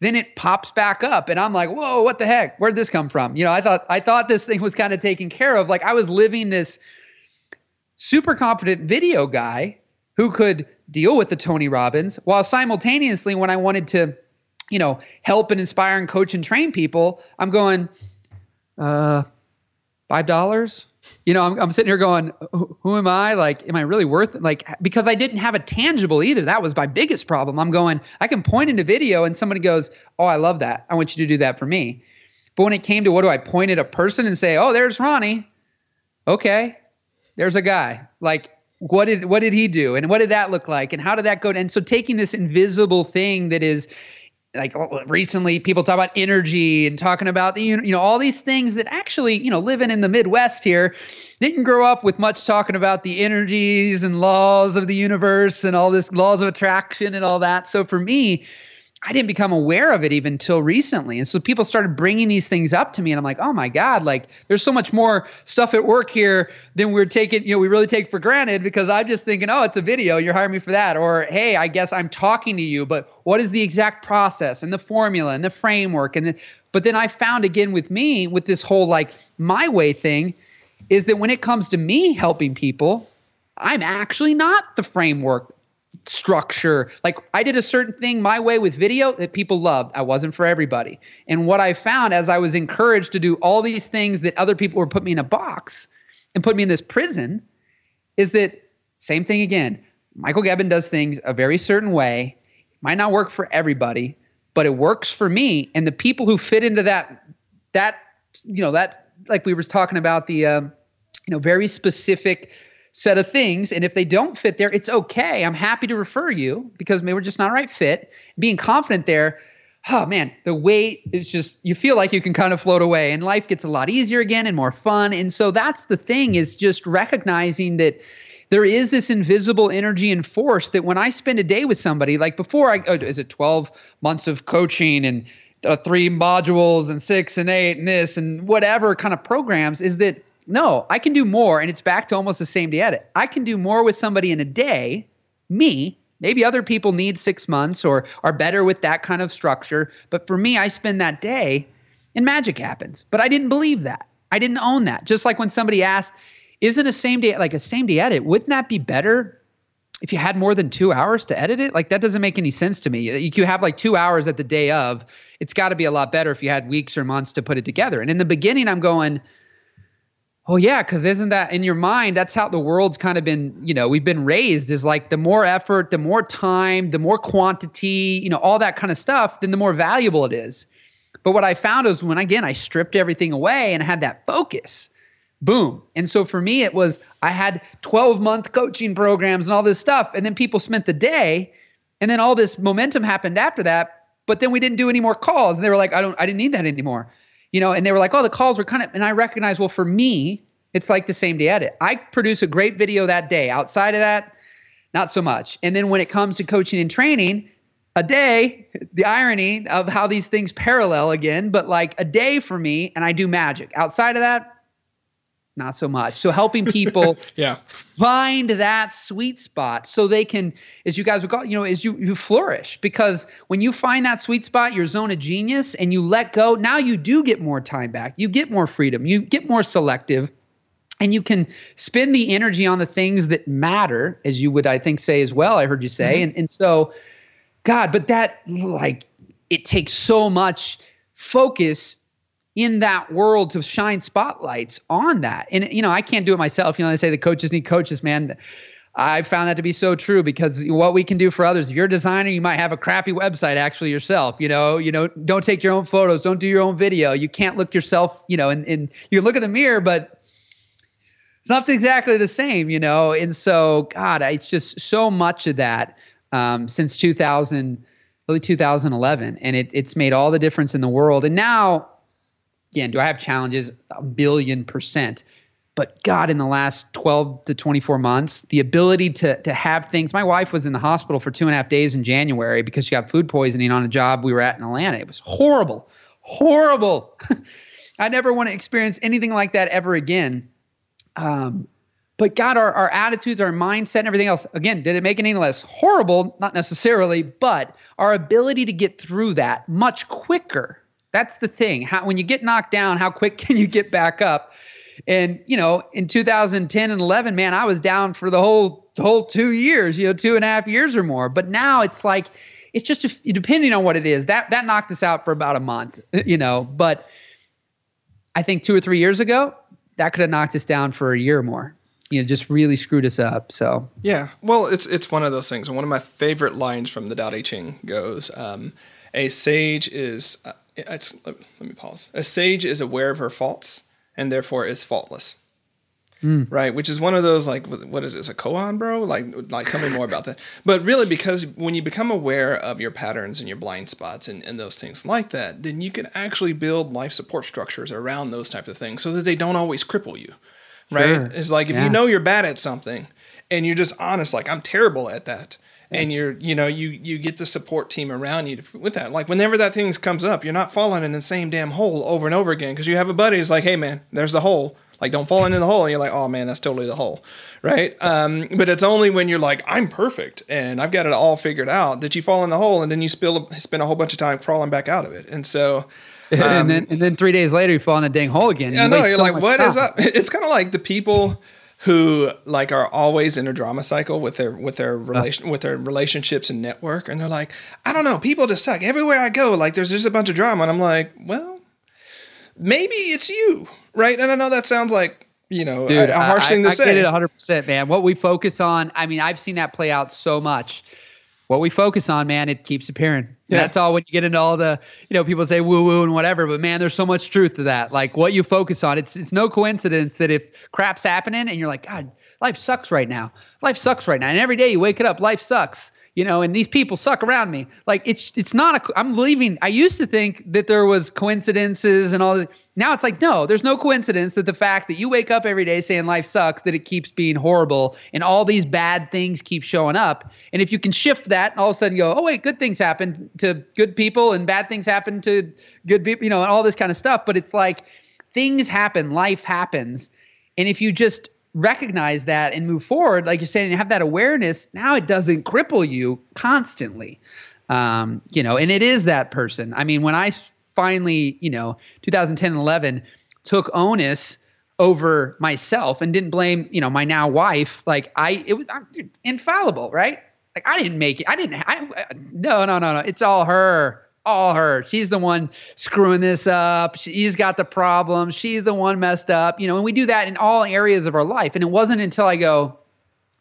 then it pops back up and I'm like, whoa, what the heck? Where'd this come from? You know, I thought I thought this thing was kind of taken care of. Like I was living this super confident video guy who could deal with the Tony Robbins while simultaneously when I wanted to, you know, help and inspire and coach and train people, I'm going, uh, five dollars you know, I'm, I'm sitting here going, who am I? Like, am I really worth it? Like, because I didn't have a tangible either. That was my biggest problem. I'm going, I can point into video and somebody goes, oh, I love that. I want you to do that for me. But when it came to what do I point at a person and say, oh, there's Ronnie. Okay, there's a guy. Like, what did what did he do and what did that look like and how did that go and so taking this invisible thing that is like oh, recently people talk about energy and talking about the you know all these things that actually you know living in the midwest here didn't grow up with much talking about the energies and laws of the universe and all this laws of attraction and all that. So for me I didn't become aware of it even until recently. And so people started bringing these things up to me and I'm like, "Oh my god, like there's so much more stuff at work here than we're taking, you know, we really take for granted because I'm just thinking, "Oh, it's a video, you're hiring me for that." Or, "Hey, I guess I'm talking to you, but what is the exact process and the formula and the framework?" And then but then I found again with me with this whole like my way thing is that when it comes to me helping people, I'm actually not the framework structure. Like I did a certain thing my way with video that people loved. I wasn't for everybody. And what I found as I was encouraged to do all these things that other people were put me in a box and put me in this prison is that same thing again. Michael Gebben does things a very certain way. Might not work for everybody, but it works for me. And the people who fit into that that you know that like we were talking about the um, you know very specific set of things. And if they don't fit there, it's okay. I'm happy to refer you because maybe we're just not right fit. Being confident there, oh man, the weight is just, you feel like you can kind of float away and life gets a lot easier again and more fun. And so that's the thing is just recognizing that there is this invisible energy and force that when I spend a day with somebody, like before I, oh, is it 12 months of coaching and uh, three modules and six and eight and this and whatever kind of programs, is that no, I can do more. And it's back to almost the same day edit. I can do more with somebody in a day, me. Maybe other people need six months or are better with that kind of structure. But for me, I spend that day and magic happens. But I didn't believe that. I didn't own that. Just like when somebody asked, isn't a same day, like a same day edit, wouldn't that be better if you had more than two hours to edit it? Like that doesn't make any sense to me. You have like two hours at the day of. It's got to be a lot better if you had weeks or months to put it together. And in the beginning, I'm going, Oh yeah, because isn't that in your mind? That's how the world's kind of been, you know, we've been raised is like the more effort, the more time, the more quantity, you know, all that kind of stuff, then the more valuable it is. But what I found was when again I stripped everything away and had that focus, boom. And so for me, it was I had 12 month coaching programs and all this stuff, and then people spent the day, and then all this momentum happened after that. But then we didn't do any more calls, and they were like, I don't, I didn't need that anymore you know, and they were like, oh, the calls were kind of, and I recognized, well, for me, It's like the same day edit. I produce a great video that day. Outside of that, not so much. And then when it comes to coaching and training, a day, the irony of how these things parallel again, but like a day for me, and I do magic. Outside of that, not so much. So helping people yeah. find that sweet spot so they can, as you guys would call, you know, as you you flourish. Because when you find that sweet spot, your zone of genius, and you let go, now you do get more time back. You get more freedom. You get more selective. And you can spend the energy on the things that matter, as you would, I think, say as well. I heard you say. Mm-hmm. And and so God, but that like it takes so much focus in that world to shine spotlights on that. And you know, I can't do it myself. You know, they say the coaches need coaches, man. I found that to be so true because what we can do for others. If you're a designer, you might have a crappy website actually yourself. You know, you know, don't take your own photos, don't do your own video. You can't look yourself, you know, and, and you look in the mirror, but it's not exactly the same, you know. And so, God, it's just so much of that um, since 2000, really 2011, and it, it's made all the difference in the world. And now, again, do I have challenges? A billion percent. But God, in the last 12 to 24 months, the ability to to have things. My wife was in the hospital for two and a half days in January because she got food poisoning on a job we were at in Atlanta. It was horrible, horrible. I never want to experience anything like that ever again. Um, but God, our, our attitudes, our mindset, and everything else, again, did it make it any less horrible? Not necessarily, but our ability to get through that much quicker. That's the thing. How, when you get knocked down, how quick can you get back up? And, you know, in 2010 and 11, man, I was down for the whole, whole two years, you know, two and a half years or more. But now it's like, it's just a, depending on what it is, that, that knocked us out for about a month, you know. But I think two or three years ago, that could have knocked us down for a year or more you know just really screwed us up. So yeah, well, it's it's one of those things. And one of my favorite lines from the Tao Te Ching goes, um, "A sage is." Let, let me pause. A sage is aware of her faults and therefore is faultless. Mm. Right, which is one of those like what is this a koan, bro? Like, like tell me more about that. But really, because when you become aware of your patterns and your blind spots and, and those things like that, then you can actually build life support structures around those types of things so that they don't always cripple you right? Sure. It's like if yeah. you know you're bad at something and you're just honest, like I'm terrible at that. And you're, you know, you you get the support team around you to, with that. Like whenever that thing comes up, you're not falling in the same damn hole over and over again because you have a buddy who's like, "Hey man, there's the hole. Like don't fall into the hole." And you're like, "Oh man, that's totally the hole." right? Um, but it's only when you're like, I'm perfect and I've got it all figured out that you fall in the hole and then you spill, spend a whole bunch of time crawling back out of it. And so um, and then and then three days later you fall in a dang hole again. I know. You're so like, what time. is up? It's kind of like the people who like are always in a drama cycle with their with their uh. relation uh. with their relationships and network, and they're like, I don't know, people just suck everywhere I go. Like, there's just a bunch of drama, and I'm like, well, maybe it's you, right? And I know that sounds like you know Dude, a, a harsh I, thing to I, say. I get it 100, percent man. What we focus on, I mean, I've seen that play out so much what we focus on, man, it keeps appearing. Yeah. That's all when you get into all the, you know, people say woo woo and whatever, but man, there's so much truth to that. Like what you focus on, it's it's no coincidence that if crap's happening and you're like, God, life sucks right now. Life sucks right now. And every day you wake it up, life sucks you know, and these people suck around me. Like it's it's not a. I'm leaving. I used to think that there was coincidences and all this. Now it's like no, there's no coincidence that the fact that you wake up every day saying life sucks, that it keeps being horrible, and all these bad things keep showing up. And if you can shift that, and all of a sudden go, oh wait, good things happen to good people, and bad things happen to good people, you know, and all this kind of stuff. But it's like things happen, life happens, and if you just recognize that and move forward, like you're saying, and have that awareness, now it doesn't cripple you constantly. Um, you know, and it is that person. I mean, when I finally, you know, 2010 and 11 took onus over myself and didn't blame, you know, my now wife, like I, it was I'm infallible, right? Like I didn't make it. I didn't, I, no, no, no, no. It's all her all her. She's the one screwing this up. She's got the problem. She's the one messed up. You know, and we do that in all areas of our life. And it wasn't until I go,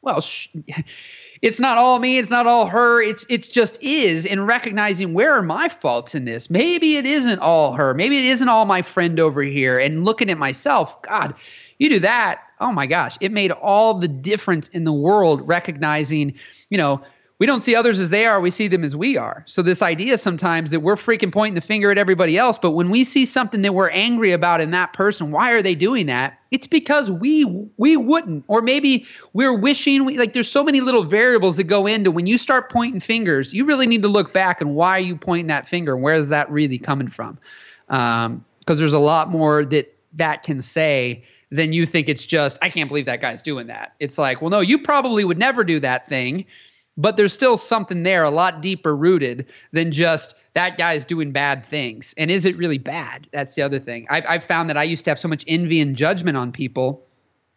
well, sh- it's not all me. It's not all her. It's it's just is. And recognizing where are my faults in this. Maybe it isn't all her. Maybe it isn't all my friend over here. And looking at myself, God, you do that. Oh my gosh, it made all the difference in the world. Recognizing, you know we don't see others as they are, we see them as we are. So this idea sometimes that we're freaking pointing the finger at everybody else, but when we see something that we're angry about in that person, why are they doing that? It's because we we wouldn't, or maybe we're wishing we like. There's so many little variables that go into when you start pointing fingers. You really need to look back and why are you pointing that finger? And where is that really coming from? Because um, there's a lot more that that can say than you think it's just. I can't believe that guy's doing that. It's like, well, no, you probably would never do that thing but there's still something there a lot deeper rooted than just that guy's doing bad things. And is it really bad? That's the other thing. I've, I've found that I used to have so much envy and judgment on people.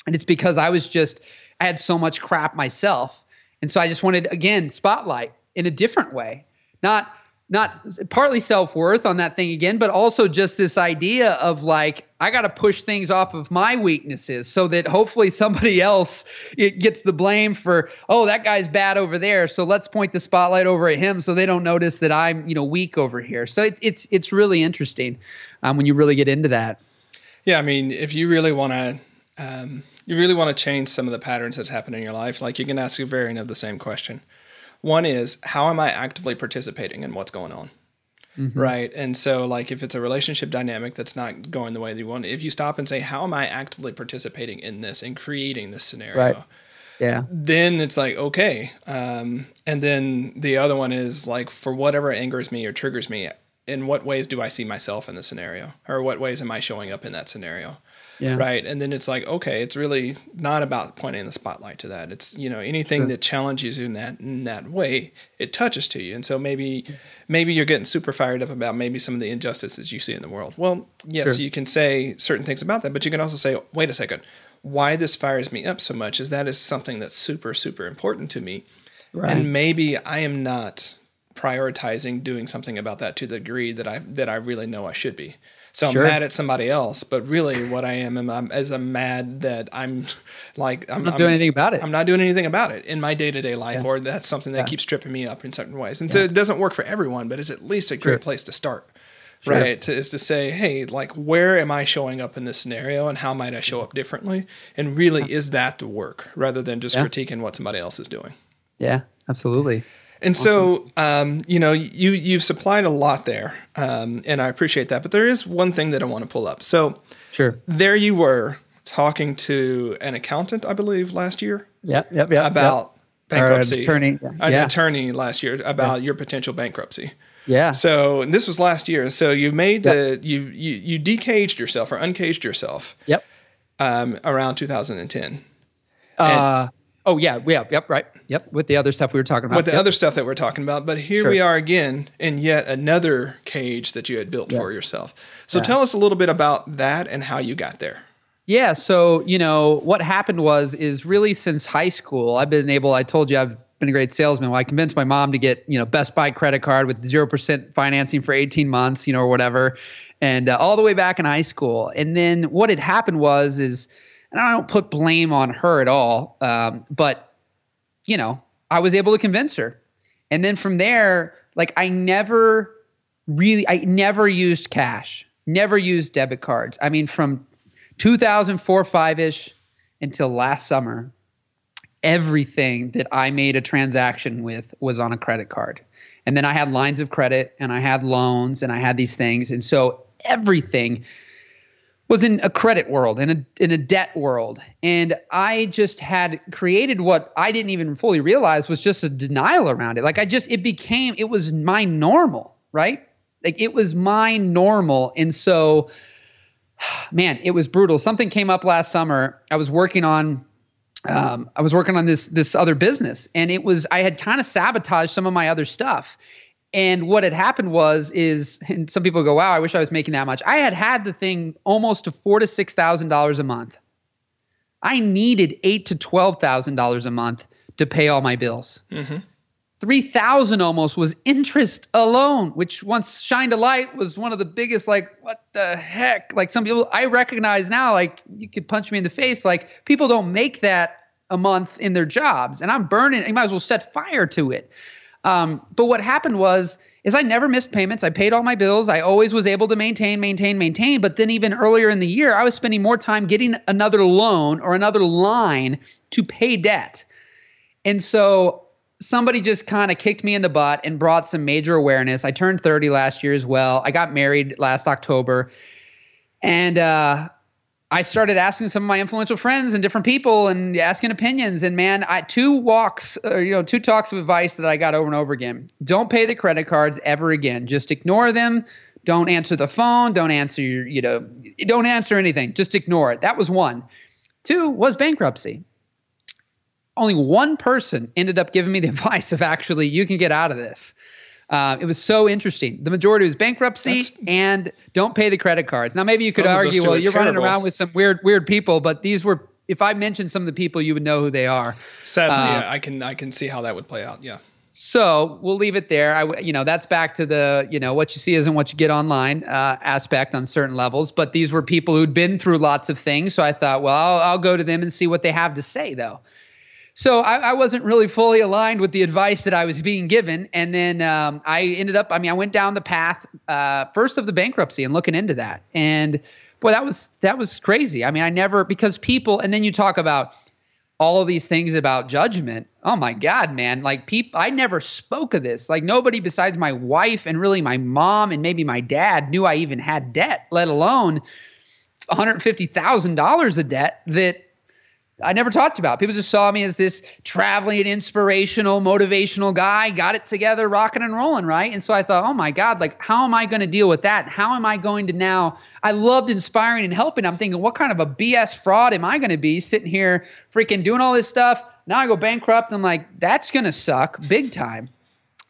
And it's because I was just, I had so much crap myself. And so I just wanted, again, spotlight in a different way. Not, not partly self-worth on that thing again but also just this idea of like i got to push things off of my weaknesses so that hopefully somebody else it gets the blame for oh that guy's bad over there so let's point the spotlight over at him so they don't notice that i'm you know weak over here. So it, it's it's really interesting um, when you really get into that. Yeah i mean if you really want to um, you really want to change some of the patterns that's happened in your life like you can ask a variant of the same question one is how am I actively participating in what's going on? Mm-hmm. Right. And so, like, if it's a relationship dynamic that's not going the way that you want, if you stop and say, How am I actively participating in this and creating this scenario? Right. Yeah. Then it's like, okay. Um, and then the other one is like, for whatever angers me or triggers me, in what ways do I see myself in the scenario? Or what ways am I showing up in that scenario? Yeah. Right. And then it's like, okay, it's really not about pointing the spotlight to that. It's, you know, anything sure. that challenges you in that in that way, it touches to you. And so maybe maybe you're getting super fired up about maybe some of the injustices you see in the world. Well, yes, sure. you can say certain things about that, but you can also say, wait a second, why this fires me up so much is that is something that's super, super important to me. Right. And maybe I am not prioritizing doing something about that to the degree that I that I really know I should be. So sure. I'm mad at somebody else, but really what I am, I'm, is I'm mad that I'm like, I'm not doing I'm, anything about it. I'm not doing anything about it in my day to day life, yeah. or that's something that yeah. keeps tripping me up in certain ways. And yeah. so it doesn't work for everyone, but it's at least a great place to start. Sure. Right. To, is to say, hey, like, where am I showing up in this scenario and how might I show up differently? And really, is that the work rather than just critiquing what somebody else is doing? Yeah, absolutely. And awesome. so, um, you know, you you've supplied a lot there, um, and I appreciate that. But there is one thing that I want to pull up. So, sure, there you were talking to an accountant, I believe, last year. Yep, yep, yep. About yep. bankruptcy. attorney, an yeah. attorney last year about yeah. your potential bankruptcy. Yeah. So this was last year. So you made yep. the you you you decaged yourself or uncaged yourself. Yep. Um, around 2010. Uh, Oh yeah, yeah, yep, right, yep. With the other stuff we were talking about. With the yep. other stuff that we're talking about, but here sure. we are again in yet another cage that you had built yes. for yourself. So yeah. tell us a little bit about that and how you got there. Yeah, so you know what happened was is really since high school I've been able. I told you I've been a great salesman. Well, I convinced my mom to get you know Best Buy credit card with zero percent financing for eighteen months, you know, or whatever, and uh, all the way back in high school. And then what had happened was is and I don't put blame on her at all. Um, but you know, I was able to convince her, and then from there, like I never really, I never used cash, never used debit cards. I mean, from 2004, five ish until last summer, everything that I made a transaction with was on a credit card. And then I had lines of credit and I had loans and I had these things. And so everything was in a credit world, in a in a debt world, and I just had created what I didn't even fully realize was just a denial around it. Like I just it became it was my normal, right? Like it was my normal, and so, man, it was brutal. Something came up last summer. I was working on um, I was working on this this other business, and it was I had kind of sabotaged some of my other stuff, and what had happened was, is, and some people go, "Wow, I wish I was making that much." I had had the thing almost to four to six thousand dollars a month. I needed eight to twelve thousand dollars a month to pay all my bills. Mm-hmm. Three thousand almost was interest alone, which once shined a light was one of the biggest. Like, what the heck? Like some people, I recognize now. Like, you could punch me in the face. Like, people don't make that a month in their jobs, and I'm burning. You might as well set fire to it. Um, but what happened was is I never missed payments. I paid all my bills. I always was able to maintain, maintain, maintain. But then even earlier in the year, I was spending more time getting another loan or another line to pay debt. And so somebody just kind of kicked me in the butt and brought some major awareness. I turned 30 last year as well. I got married last October. And uh, I started asking some of my influential friends and different people and asking opinions. And man, I two walks, uh, you know, two talks of advice that I got over and over again. Don't pay the credit cards ever again. Just ignore them. Don't answer the phone. Don't answer your, you know, don't answer anything. Just ignore it. That was one. Two was bankruptcy. Only one person ended up giving me the advice of actually, you can get out of this. Uh, it was so interesting. The majority was bankruptcy That's, and don't pay the credit cards. Now, maybe you could argue, well, you're terrible. running around with some weird, weird people, but these were. If I mentioned some of the people, you would know who they are. Sadly, uh, yeah, I can I can see how that would play out. Yeah. So we'll leave it there. I, you know, that's back to the, you know, what you see isn't what you get online uh, aspect on certain levels. But these were people who'd been through lots of things. So I thought, well, I'll, I'll go to them and see what they have to say, though. So I, I, wasn't really fully aligned with the advice that I was being given, and then um, I ended up. I mean, I went down the path uh, first of the bankruptcy and looking into that, and boy, that was that was crazy. I mean, I never because people, and then you talk about all of these things about judgment. Oh my God, man! Like people, I never spoke of this. Like nobody besides my wife and really my mom and maybe my dad knew I even had debt, let alone one hundred fifty thousand dollars of debt that I never talked about. People just saw me as this traveling, inspirational, motivational guy, got it together, rocking and rolling, right? And so I thought, oh my God, like, how am I going to deal with that? How am I going to now? I loved inspiring and helping. I'm thinking, what kind of a BS fraud am I going to be sitting here freaking doing all this stuff? Now I go bankrupt. I'm like, that's going to suck big time.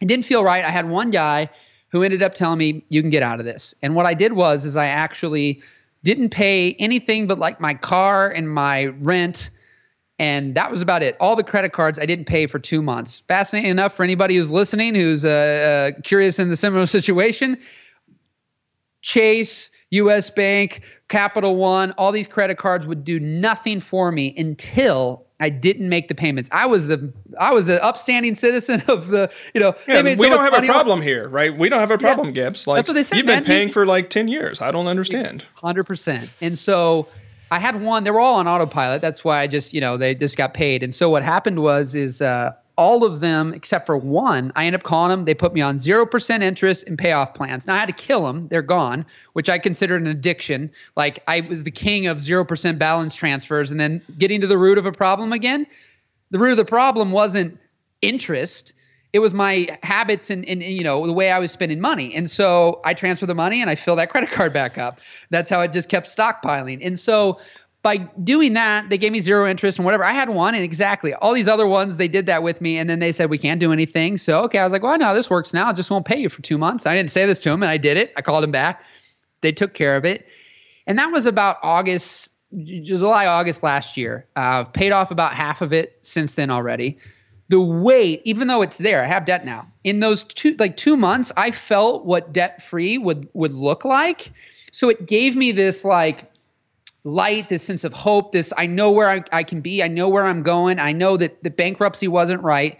It didn't feel right. I had one guy who ended up telling me, you can get out of this. And what I did was, is I actually didn't pay anything but like my car and my rent and that was about it. All the credit cards I didn't pay for two months. Fascinating enough for anybody who's listening, who's uh, uh, curious in the similar situation. Chase, US Bank, Capital One, all these credit cards would do nothing for me until I didn't make the payments. I was the I was the upstanding citizen of the you know. Yeah, we so don't have a problem off. here, right? We don't have a problem, yeah, Gebbs. Like that's what they said. You've man. been paying for like ten years. I don't understand. Hundred percent. And so I had one. They were all on autopilot. That's why I just, you know, they just got paid. And so what happened was, is uh, all of them except for one, I end up calling them. They put me on zero percent interest and payoff plans. Now I had to kill them. They're gone, which I considered an addiction. Like I was the king of zero percent balance transfers, and then getting to the root of a problem again. The root of the problem wasn't interest it was my habits and, and, and, you know the way I was spending money. And so I transfer the money and I fill that credit card back up. That's how I just kept stockpiling. And so by doing that, they gave me zero interest and whatever. I had one and exactly all these other ones, they did that with me. And then they said, we can't do anything. So, okay, I was like, well, no, this works now. I just won't pay you for two months. I didn't say this to them and I did it. I called them back. They took care of it. And that was about August, July, August last year. I've uh, paid off about half of it since then already the weight, even though it's there, I have debt now. In those two like two months, I felt what debt free would would look like. So it gave me this like light, this sense of hope, this I know where I, I can be, I know where I'm going, I know that the bankruptcy wasn't right.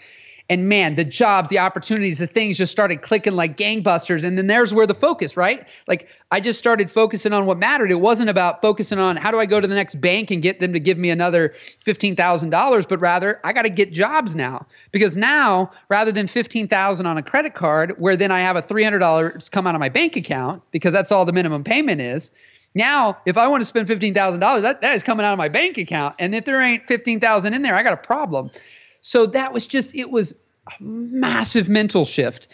And man, the jobs, the opportunities, the things just started clicking like gangbusters. And then there's where the focus, right? Like I just started focusing on what mattered. It wasn't about focusing on how do I go to the next bank and get them to give me another $15,000, but rather I got to get jobs now. Because now, rather than 15,000 on a credit card, where then I have a $300 come out of my bank account because that's all the minimum payment is, now, if I want to spend fifteen thousand dollars, that, that is coming out of my bank account, and if there ain't fifteen thousand in there, I got a problem. So that was just it was a massive mental shift.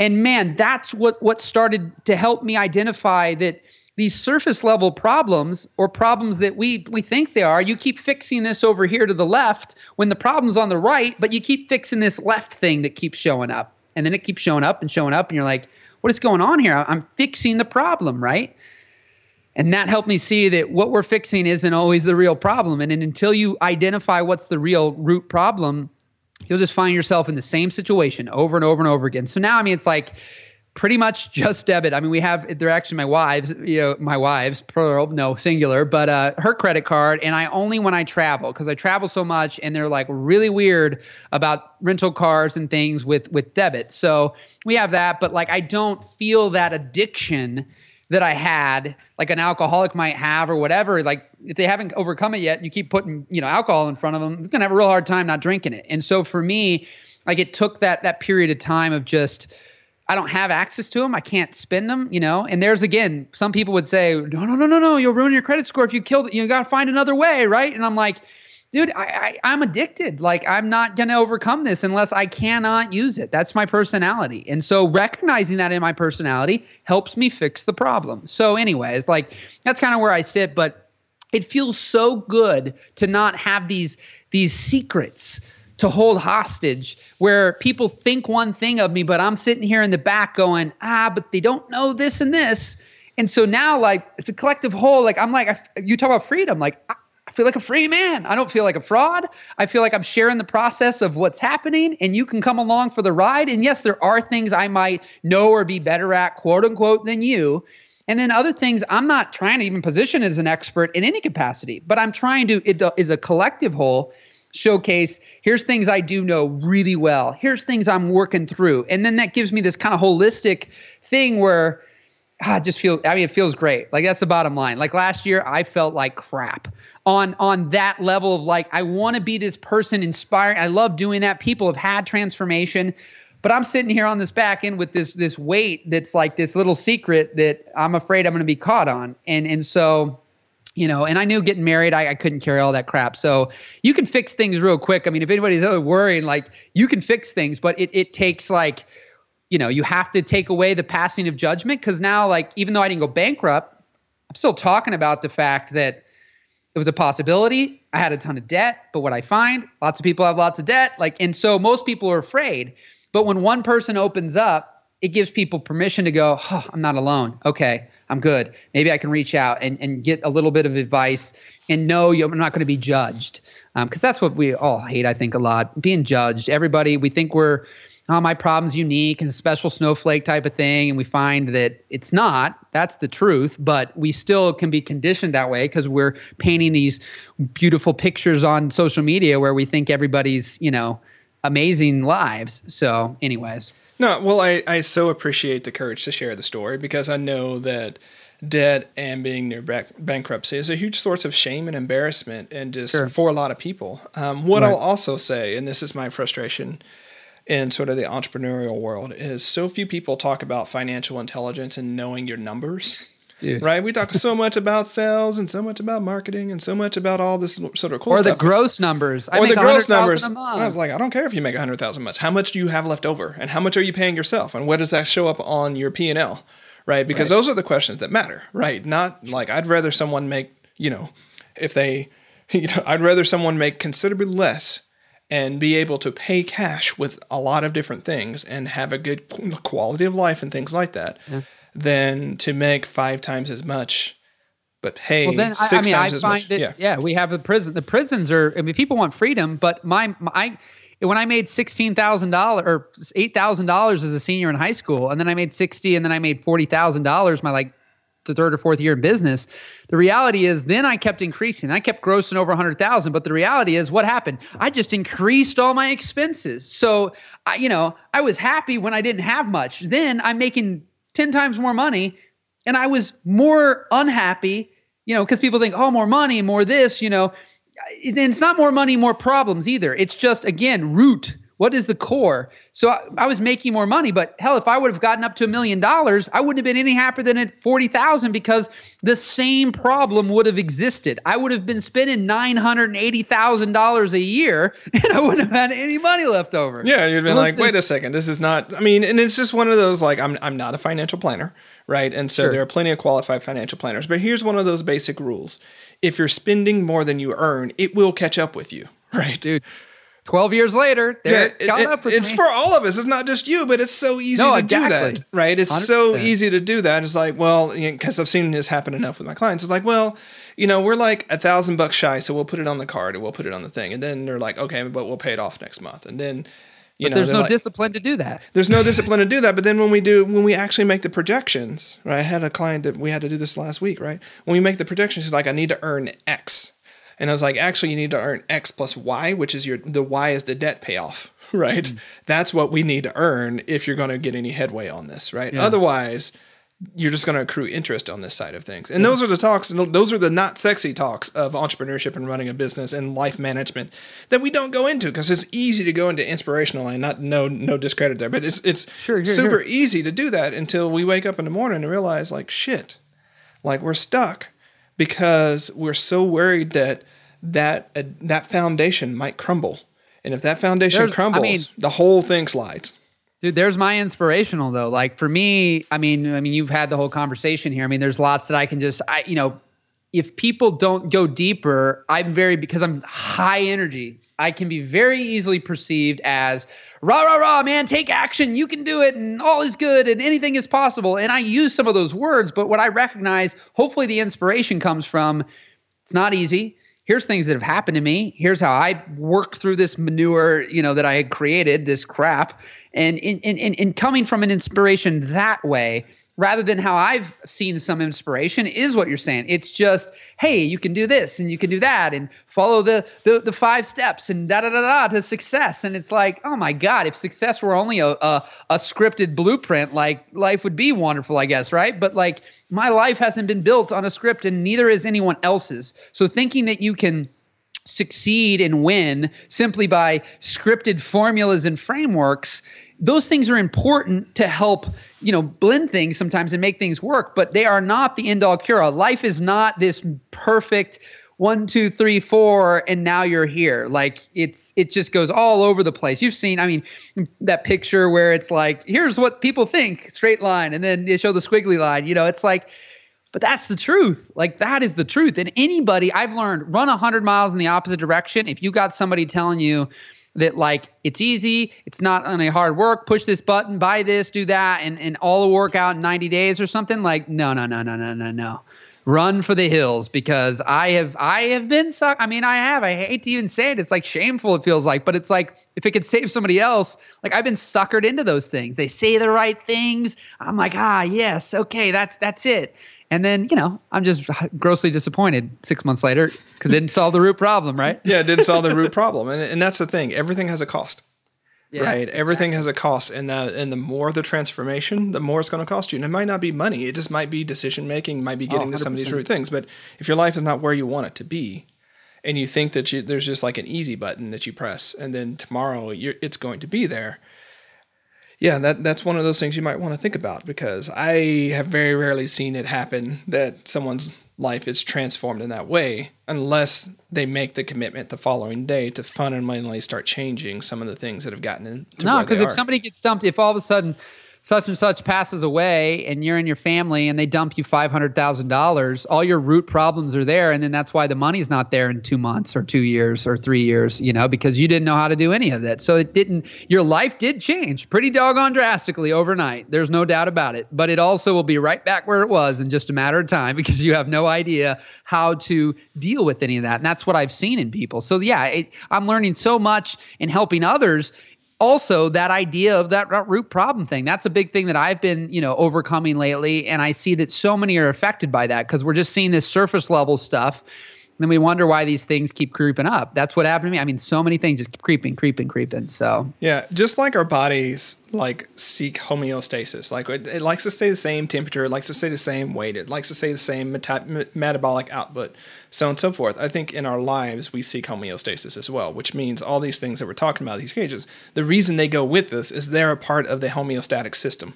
And man, that's what what started to help me identify that these surface level problems or problems that we we think they are, you keep fixing this over here to the left when the problem's on the right, but you keep fixing this left thing that keeps showing up. And then it keeps showing up and showing up and you're like, what is going on here? I'm fixing the problem, right? And that helped me see that what we're fixing isn't always the real problem. And, and until you identify what's the real root problem, you'll just find yourself in the same situation over and over and over again. So now, I mean, it's like pretty much just debit. I mean, we have they're actually my wives, you know, my wives, plural, no singular, but uh, her credit card, and I only when I travel because I travel so much, and they're like really weird about rental cars and things with with debit. So we have that, but like I don't feel that addiction that I had, like an alcoholic might have or whatever, like if they haven't overcome it yet, you keep putting, you know, alcohol in front of them, it's gonna have a real hard time not drinking it. And so for me, like it took that that period of time of just I don't have access to them. I can't spend them, you know. And there's again, some people would say, no, no, no, no, no, you'll ruin your credit score if you kill. You got to find another way, right? And I'm like, dude, I, I am addicted. Like I'm not gonna overcome this unless I cannot use it. That's my personality. And so recognizing that in my personality helps me fix the problem. So, anyways, like that's kind of where I sit, but it feels so good to not have these these secrets to hold hostage where people think one thing of me, but I'm sitting here in the back going, ah, but they don't know this and this. And so now, like, it's a collective whole. Like, I'm like, I, you talk about freedom. Like, I feel like a free man. I don't feel like a fraud. I feel like I'm sharing the process of what's happening, and you can come along for the ride. And yes, there are things I might know or be better at, quote unquote, than you. And then other things, I'm not trying to even position as an expert in any capacity, but I'm trying to, it is a collective whole showcase here's things I do know really well. Here's things I'm working through. And then that gives me this kind of holistic thing where ah, I just feel I mean it feels great. Like that's the bottom line. Like last year I felt like crap on on that level of like I want to be this person inspiring. I love doing that. People have had transformation. But I'm sitting here on this back end with this this weight that's like this little secret that I'm afraid I'm going to be caught on. And and so you know, and I knew getting married, I, I, couldn't carry all that crap. So you can fix things real quick. I mean, if anybody's ever worrying, like you can fix things, but it, it takes like, you know, you have to take away the passing of judgment. Cause now, like, even though I didn't go bankrupt, I'm still talking about the fact that it was a possibility. I had a ton of debt, but what I find, lots of people have lots of debt. Like, and so most people are afraid. But when one person opens up, it gives people permission to go, oh, I'm not alone. Okay, I'm good. Maybe I can reach out and, and get a little bit of advice and know I'm not going to be judged. Because um, that's what we all hate, I think, a lot being judged. Everybody, we think we're, oh, my problem's unique and special snowflake type of thing. And we find that it's not. That's the truth. But we still can be conditioned that way because we're painting these beautiful pictures on social media where we think everybody's, you know, amazing lives. So, anyways. No, well, I, I so appreciate the courage to share the story because I know that debt and being near back, bankruptcy is a huge source of shame and embarrassment and just sure. for a lot of people. Um, what right. I'll also say, and this is my frustration in sort of the entrepreneurial world, is so few people talk about financial intelligence and knowing your numbers. Right? We talk so much about sales and so much about marketing and so much about all this sort of cool or stuff. Or the gross numbers. I or the gross numbers. I was like, I don't care if you make a hundred thousand much. How much do you have left over? And how much are you paying yourself? And what does that show up on your P and L? Right? Because right. those are the questions that matter. Right? Not like I'd rather someone make, you know, if they you know, I'd rather someone make considerably less and be able to pay cash with a lot of different things and have a good quality of life and things like that. Yeah than to make five times as much but pay well, then, six I, I mean, times I as much. That, yeah. yeah, we have the prison. The prisons are. I mean, people want freedom, but my, my when I made sixteen thousand dollars or eight thousand dollars as a senior in high school, and then I made sixty, and then I made forty thousand dollars my like the third or fourth year in business. The reality is, then I kept increasing. I kept grossing over a hundred thousand. But the reality is, what happened? I just increased all my expenses. So, I, you know, I was happy when I didn't have much. Then I'm making 10 times more money and I was more unhappy, you know, because people think, oh, more money, more this, you know. And it's not more money, more problems either. It's just, again, root what is the core? So I, I, was making more money, but hell, if I would have gotten up to a million dollars, I wouldn't have been any happier than at 40,000 because the same problem would have existed. I would have been spending $980,000 a year and I wouldn't have had any money left over. Yeah, you'd been like, wait a second, this is not, I mean, and it's just one of those like, I'm, I'm not a financial planner, right? And so sure. there are plenty of qualified financial planners, but here's one of those basic rules. If you're spending more than you earn, it will catch up with you, right? Dude 12 years later, they're yeah, it, it, it's me. for all of us. It's not just you, but it's so easy no, to exactly. do that, right? It's 100%. so easy to do that. It's like, well, because I've seen this happen enough with my clients. It's like, well, you know, we're like a thousand bucks shy, so we'll put it on the card and we'll put it on the thing, and then they're like, okay, but we'll pay it off next month, and then. You but know, there's no like, discipline to do that. There's no discipline to do that. But then when we do, when we actually make the projections, right? I had a client that we had to do this last week, right? When we make the projections, she's like, I need to earn X and I was like, actually, you need to earn X plus Y, which is your the Y is the debt payoff, right? Mm. That's what we need to earn if you're going to get any headway on this, right? Yeah. Otherwise, you're just going to accrue interest on this side of things. And those are the talks, those are the not sexy talks of entrepreneurship and running a business and life management that we don't go into because it's easy to go into inspirational and not no no discredit there, but it's it's sure, sure, super sure. easy to do that until we wake up in the morning and realize like shit, like we're stuck because we're so worried that that uh, that foundation might crumble. And if that foundation There's, crumbles, I mean, the whole thing slides. Dude, there's my inspirational though. Like for me, I mean, I mean, you've had the whole conversation here. I mean, there's lots that I can just, I, you know, if people don't go deeper, I'm very because I'm high energy. I can be very easily perceived as rah rah rah, man, take action, you can do it, and all is good, and anything is possible. And I use some of those words, but what I recognize, hopefully, the inspiration comes from it's not easy here's things that have happened to me. Here's how I work through this manure, you know, that I had created, this crap. And in, in, in, in coming from an inspiration that way, rather than how I've seen some inspiration is what you're saying. It's just, hey, you can do this and you can do that and follow the the, the five steps and da da da da to success. And it's like, oh my God, if success were only a, a, a scripted blueprint, like life would be wonderful, I guess, right? But like my life hasn't been built on a script and neither is anyone else's. So thinking that you can succeed and win simply by scripted formulas and frameworks those things are important to help you know blend things sometimes and make things work but they are not the end all cure all. Life is not this perfect one two three four and now you're here. Like it's it just goes all over the place. You've seen i mean that picture where it's like here's what people think straight line and then they show the squiggly line you know it's like but that's the truth. Like that is the truth. And anybody i've learned run 100 miles in the opposite direction. If you got somebody telling you that like it's easy, it's not any hard work, push this button, buy this, do that, and, and all will work out in 90 days or something. Like, no, no, no, no, no, no, no. Run for the hills because I have I have been sucked. I mean, I have. I hate to even say it. It's like shameful, it feels like, but it's like if it could save somebody else, like I've been suckered into those things. They say the right things. I'm like, ah, yes, okay, that's that's it. And then, you know, I'm just grossly disappointed six months later because it didn't solve the root problem, right? yeah, it didn't solve the root problem. And, and that's the thing. Everything has a cost. Yeah, right. Exactly. Everything has a cost. And, uh, and the more the transformation, the more it's going to cost you. And it might not be money. It just might be decision making, might be oh, getting oh, to some of these root things. But if your life is not where you want it to be, and you think that you, there's just like an easy button that you press, and then tomorrow it's going to be there, yeah, that that's one of those things you might want to think about because I have very rarely seen it happen that someone's life is transformed in that way unless they make the commitment the following day to fundamentally start changing some of the things that have gotten into no because if somebody gets dumped if all of a sudden such and such passes away and you're in your family and they dump you $500,000, all your root problems are there. And then that's why the money's not there in two months or two years or three years, you know, because you didn't know how to do any of that. So it didn't, your life did change pretty doggone drastically overnight. There's no doubt about it. But it also will be right back where it was in just a matter of time because you have no idea how to deal with any of that. And that's what I've seen in people. So yeah, it, I'm learning so much in helping others also that idea of that root problem thing. That's a big thing that i've been you know overcoming lately and i see that so many are affected by that because we're just seeing this surface level stuff then we wonder why these things keep creeping up. That's what happened to me. I mean, so many things just keep creeping, creeping, creeping. So yeah, just like our bodies like seek homeostasis, like it, it likes to stay the same temperature, it likes to stay the same weight, it likes to stay the same meta- metabolic output, so on and so forth. I think in our lives we seek homeostasis as well, which means all these things that we're talking about, these cages, the reason they go with us is they're a part of the homeostatic system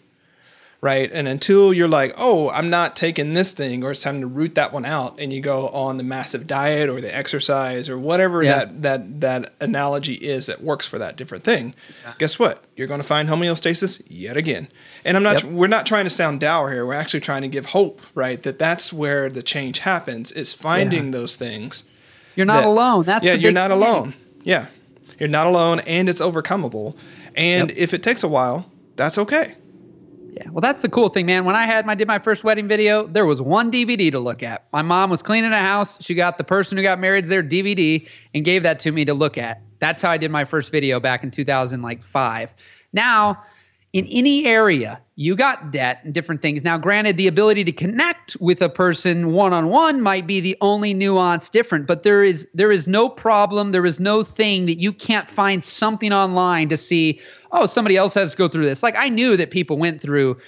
right? And until you're like, oh, I'm not taking this thing, or it's time to root that one out, and you go on the massive diet or the exercise or whatever yeah. that that that analogy is that works for that different thing. Yeah. Guess what? You're going to find homeostasis yet again. And I'm not. Yep. We're not trying to sound dour here. We're actually trying to give hope, right? That that's where the change happens. Is finding yeah. those things. You're not that, alone. That's yeah. You're not thing. alone. Yeah, you're not alone, and it's overcomable. And yep. if it takes a while, that's okay yeah, well, that's the cool thing, man. When I had my did my first wedding video, there was one DVD to look at. My mom was cleaning a house. She got the person who got married's their DVD and gave that to me to look at. That's how I did my first video back in 2005. Now, in any area, you got debt and different things. Now, granted, the ability to connect with a person one on one might be the only nuance different, but there is there is no problem, there is no thing that you can't find something online to see. Oh, somebody else has to go through this. Like I knew that people went through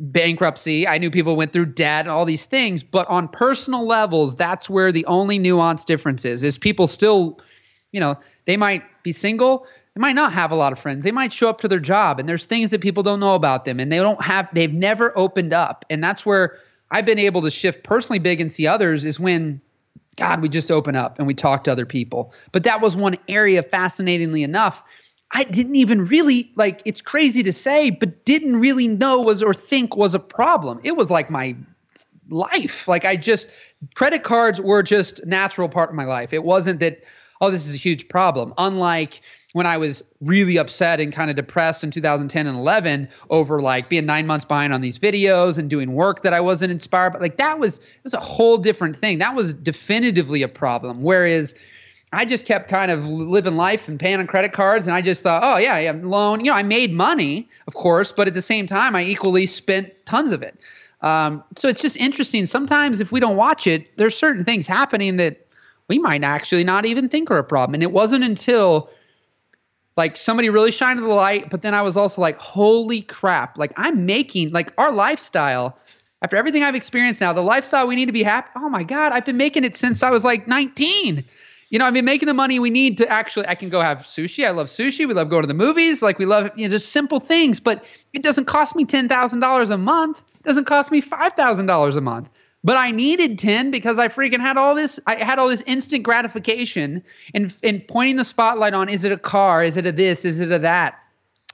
bankruptcy. I knew people went through debt and all these things. But on personal levels, that's where the only nuance difference is. Is people still, you know, they might be single. They might not have a lot of friends. They might show up to their job and there's things that people don't know about them and they don't have they've never opened up. And that's where I've been able to shift personally big and see others is when God, we just open up and we talk to other people. But that was one area, fascinatingly enough, I didn't even really like it's crazy to say, but didn't really know was or think was a problem. It was like my life. Like I just credit cards were just natural part of my life. It wasn't that oh this is a huge problem. Unlike when I was really upset and kind of depressed in 2010 and 11 over like being nine months behind on these videos and doing work that I wasn't inspired by. Like that was it was a whole different thing. That was definitively a problem. Whereas I just kept kind of living life and paying on credit cards, and I just thought, oh yeah, yeah, loan. You know, I made money, of course, but at the same time, I equally spent tons of it. Um, so it's just interesting. Sometimes if we don't watch it, there's certain things happening that we might actually not even think are a problem. And it wasn't until like somebody really shined the light but then i was also like holy crap like i'm making like our lifestyle after everything i've experienced now the lifestyle we need to be happy oh my god i've been making it since i was like 19 you know i've been making the money we need to actually i can go have sushi i love sushi we love going to the movies like we love you know just simple things but it doesn't cost me $10000 a month it doesn't cost me $5000 a month but I needed 10 because I freaking had all this I had all this instant gratification and and pointing the spotlight on is it a car, is it a this, is it a that?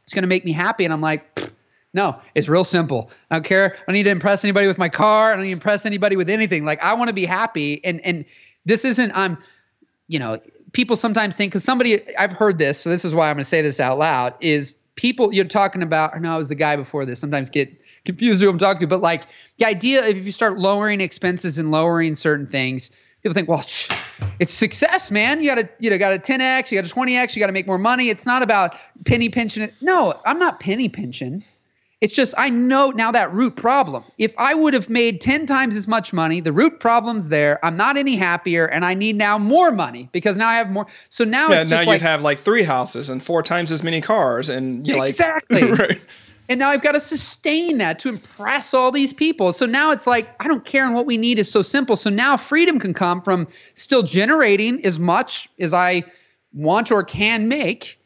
It's going to make me happy and I'm like no, it's real simple. I don't care. I don't need to impress anybody with my car. I don't need to impress anybody with anything. Like I want to be happy and and this isn't I'm you know, people sometimes think cuz somebody I've heard this, so this is why I'm going to say this out loud is people you're talking about no, I was the guy before this. Sometimes get confused who I'm talking to, but like the idea if you start lowering expenses and lowering certain things, people think, well, it's success, man. You got to you know got a 10x, you got a 20x, you got to make more money. It's not about penny pinching it. No, I'm not penny pinching. It's just I know now that root problem. If I would have made 10 times as much money, the root problem's there. I'm not any happier and I need now more money because now I have more. So now yeah, it's now you'd like have like three houses and four times as many cars and you're exactly. like right. And now I've got to sustain that to impress all these people. So now it's like, I don't care. And what we need is so simple. So now freedom can come from still generating as much as I want or can make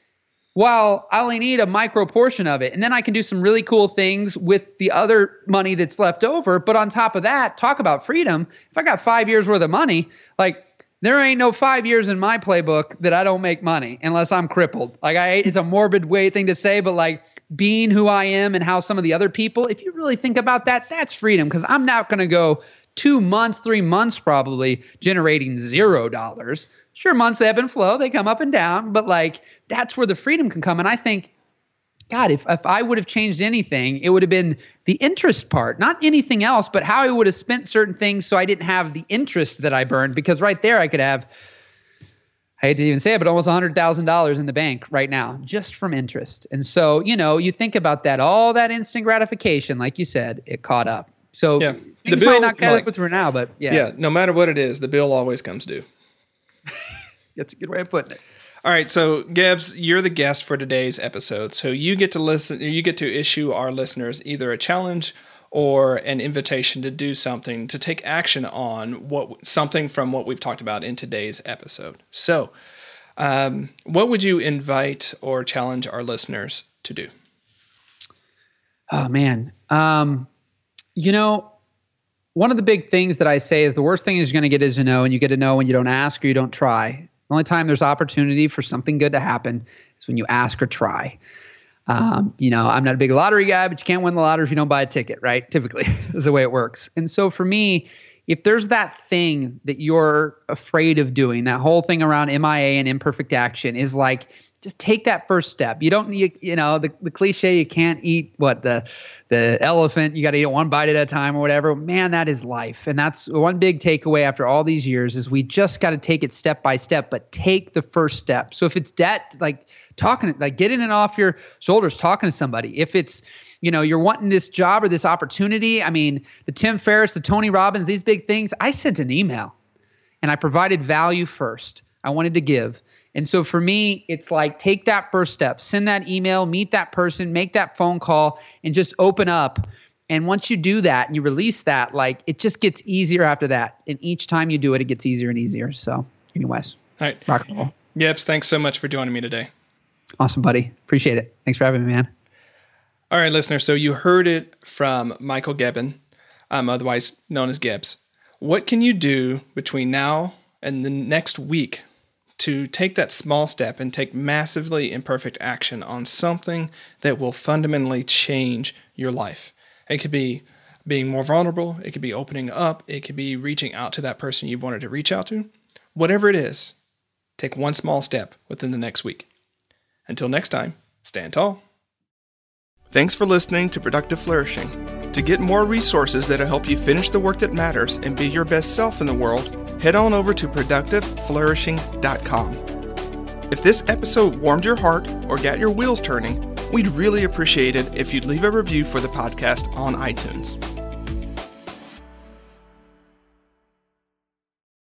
while I only need a micro portion of it. And then I can do some really cool things with the other money that's left over. But on top of that, talk about freedom. If I got five years worth of money, like, there ain't no five years in my playbook that I don't make money unless I'm crippled. Like I, it's a morbid way thing to say, but like being who I am and how some of the other people, if you really think about that, that's freedom because I'm not going to go two months, three months probably generating zero dollars. Sure, months ebb and flow, they come up and down, but like that's where the freedom can come. And I think, God, if, if I would have changed anything, it would have been the interest part, not anything else, but how I would have spent certain things so I didn't have the interest that I burned. Because right there, I could have I hate to even say it, but almost $100,000 in the bank right now just from interest. And so, you know, you think about that, all that instant gratification, like you said, it caught up. So yeah. things the bill, might not catch like, up with for now, but yeah. Yeah, no matter what it is, the bill always comes due. That's a good way of putting it. All right, so Gebbs, you're the guest for today's episode. So you get to listen you get to issue our listeners either a challenge or an invitation to do something to take action on what something from what we've talked about in today's episode. So, um, what would you invite or challenge our listeners to do? Oh man, um, you know, one of the big things that I say is the worst thing is you're going to get is a no, and you get a no when you don't ask or you don't try. The only time there's opportunity for something good to happen is when you ask or try. Um, you know, I'm not a big lottery guy, but you can't win the lottery if you don't buy a ticket, right? Typically, is the way it works. And so for me, if there's that thing that you're afraid of doing, that whole thing around MIA and imperfect action is like, just take that first step. You don't you, you know, the, the cliche, you can't eat what the, the elephant, you got to eat one bite at a time or whatever. Man, that is life. And that's one big takeaway after all these years is we just got to take it step by step, but take the first step. So if it's debt, like, talking like getting it off your shoulders talking to somebody if it's you know you're wanting this job or this opportunity i mean the tim ferriss the tony robbins these big things i sent an email and i provided value first i wanted to give and so for me it's like take that first step send that email meet that person make that phone call and just open up And once you do that and you release that, like it just gets easier after that. And each time you do it, it gets easier and easier. So, anyways, All right. rock and roll. Gebbs, thanks so much for joining me today. Awesome, buddy. Appreciate it. Thanks for having me, man. All right, listener. So you heard it from Michael Gebben, um, otherwise known as Gebbs. What can you do between now and the next week to take that small step and take massively imperfect action on something that will fundamentally change your life? It could be being more vulnerable, it could be opening up, it could be reaching out to that person you've wanted to reach out to. Whatever it is, take one small step within the next week. Until next time, stand tall. Thanks for listening to Productive Flourishing. To get more resources that'll help you finish the work that matters and be your best self in the world, head on over to productiveflourishing.com. If this episode warmed your heart or got your wheels turning, we'd really appreciate it if you'd leave a review for the podcast on iTunes.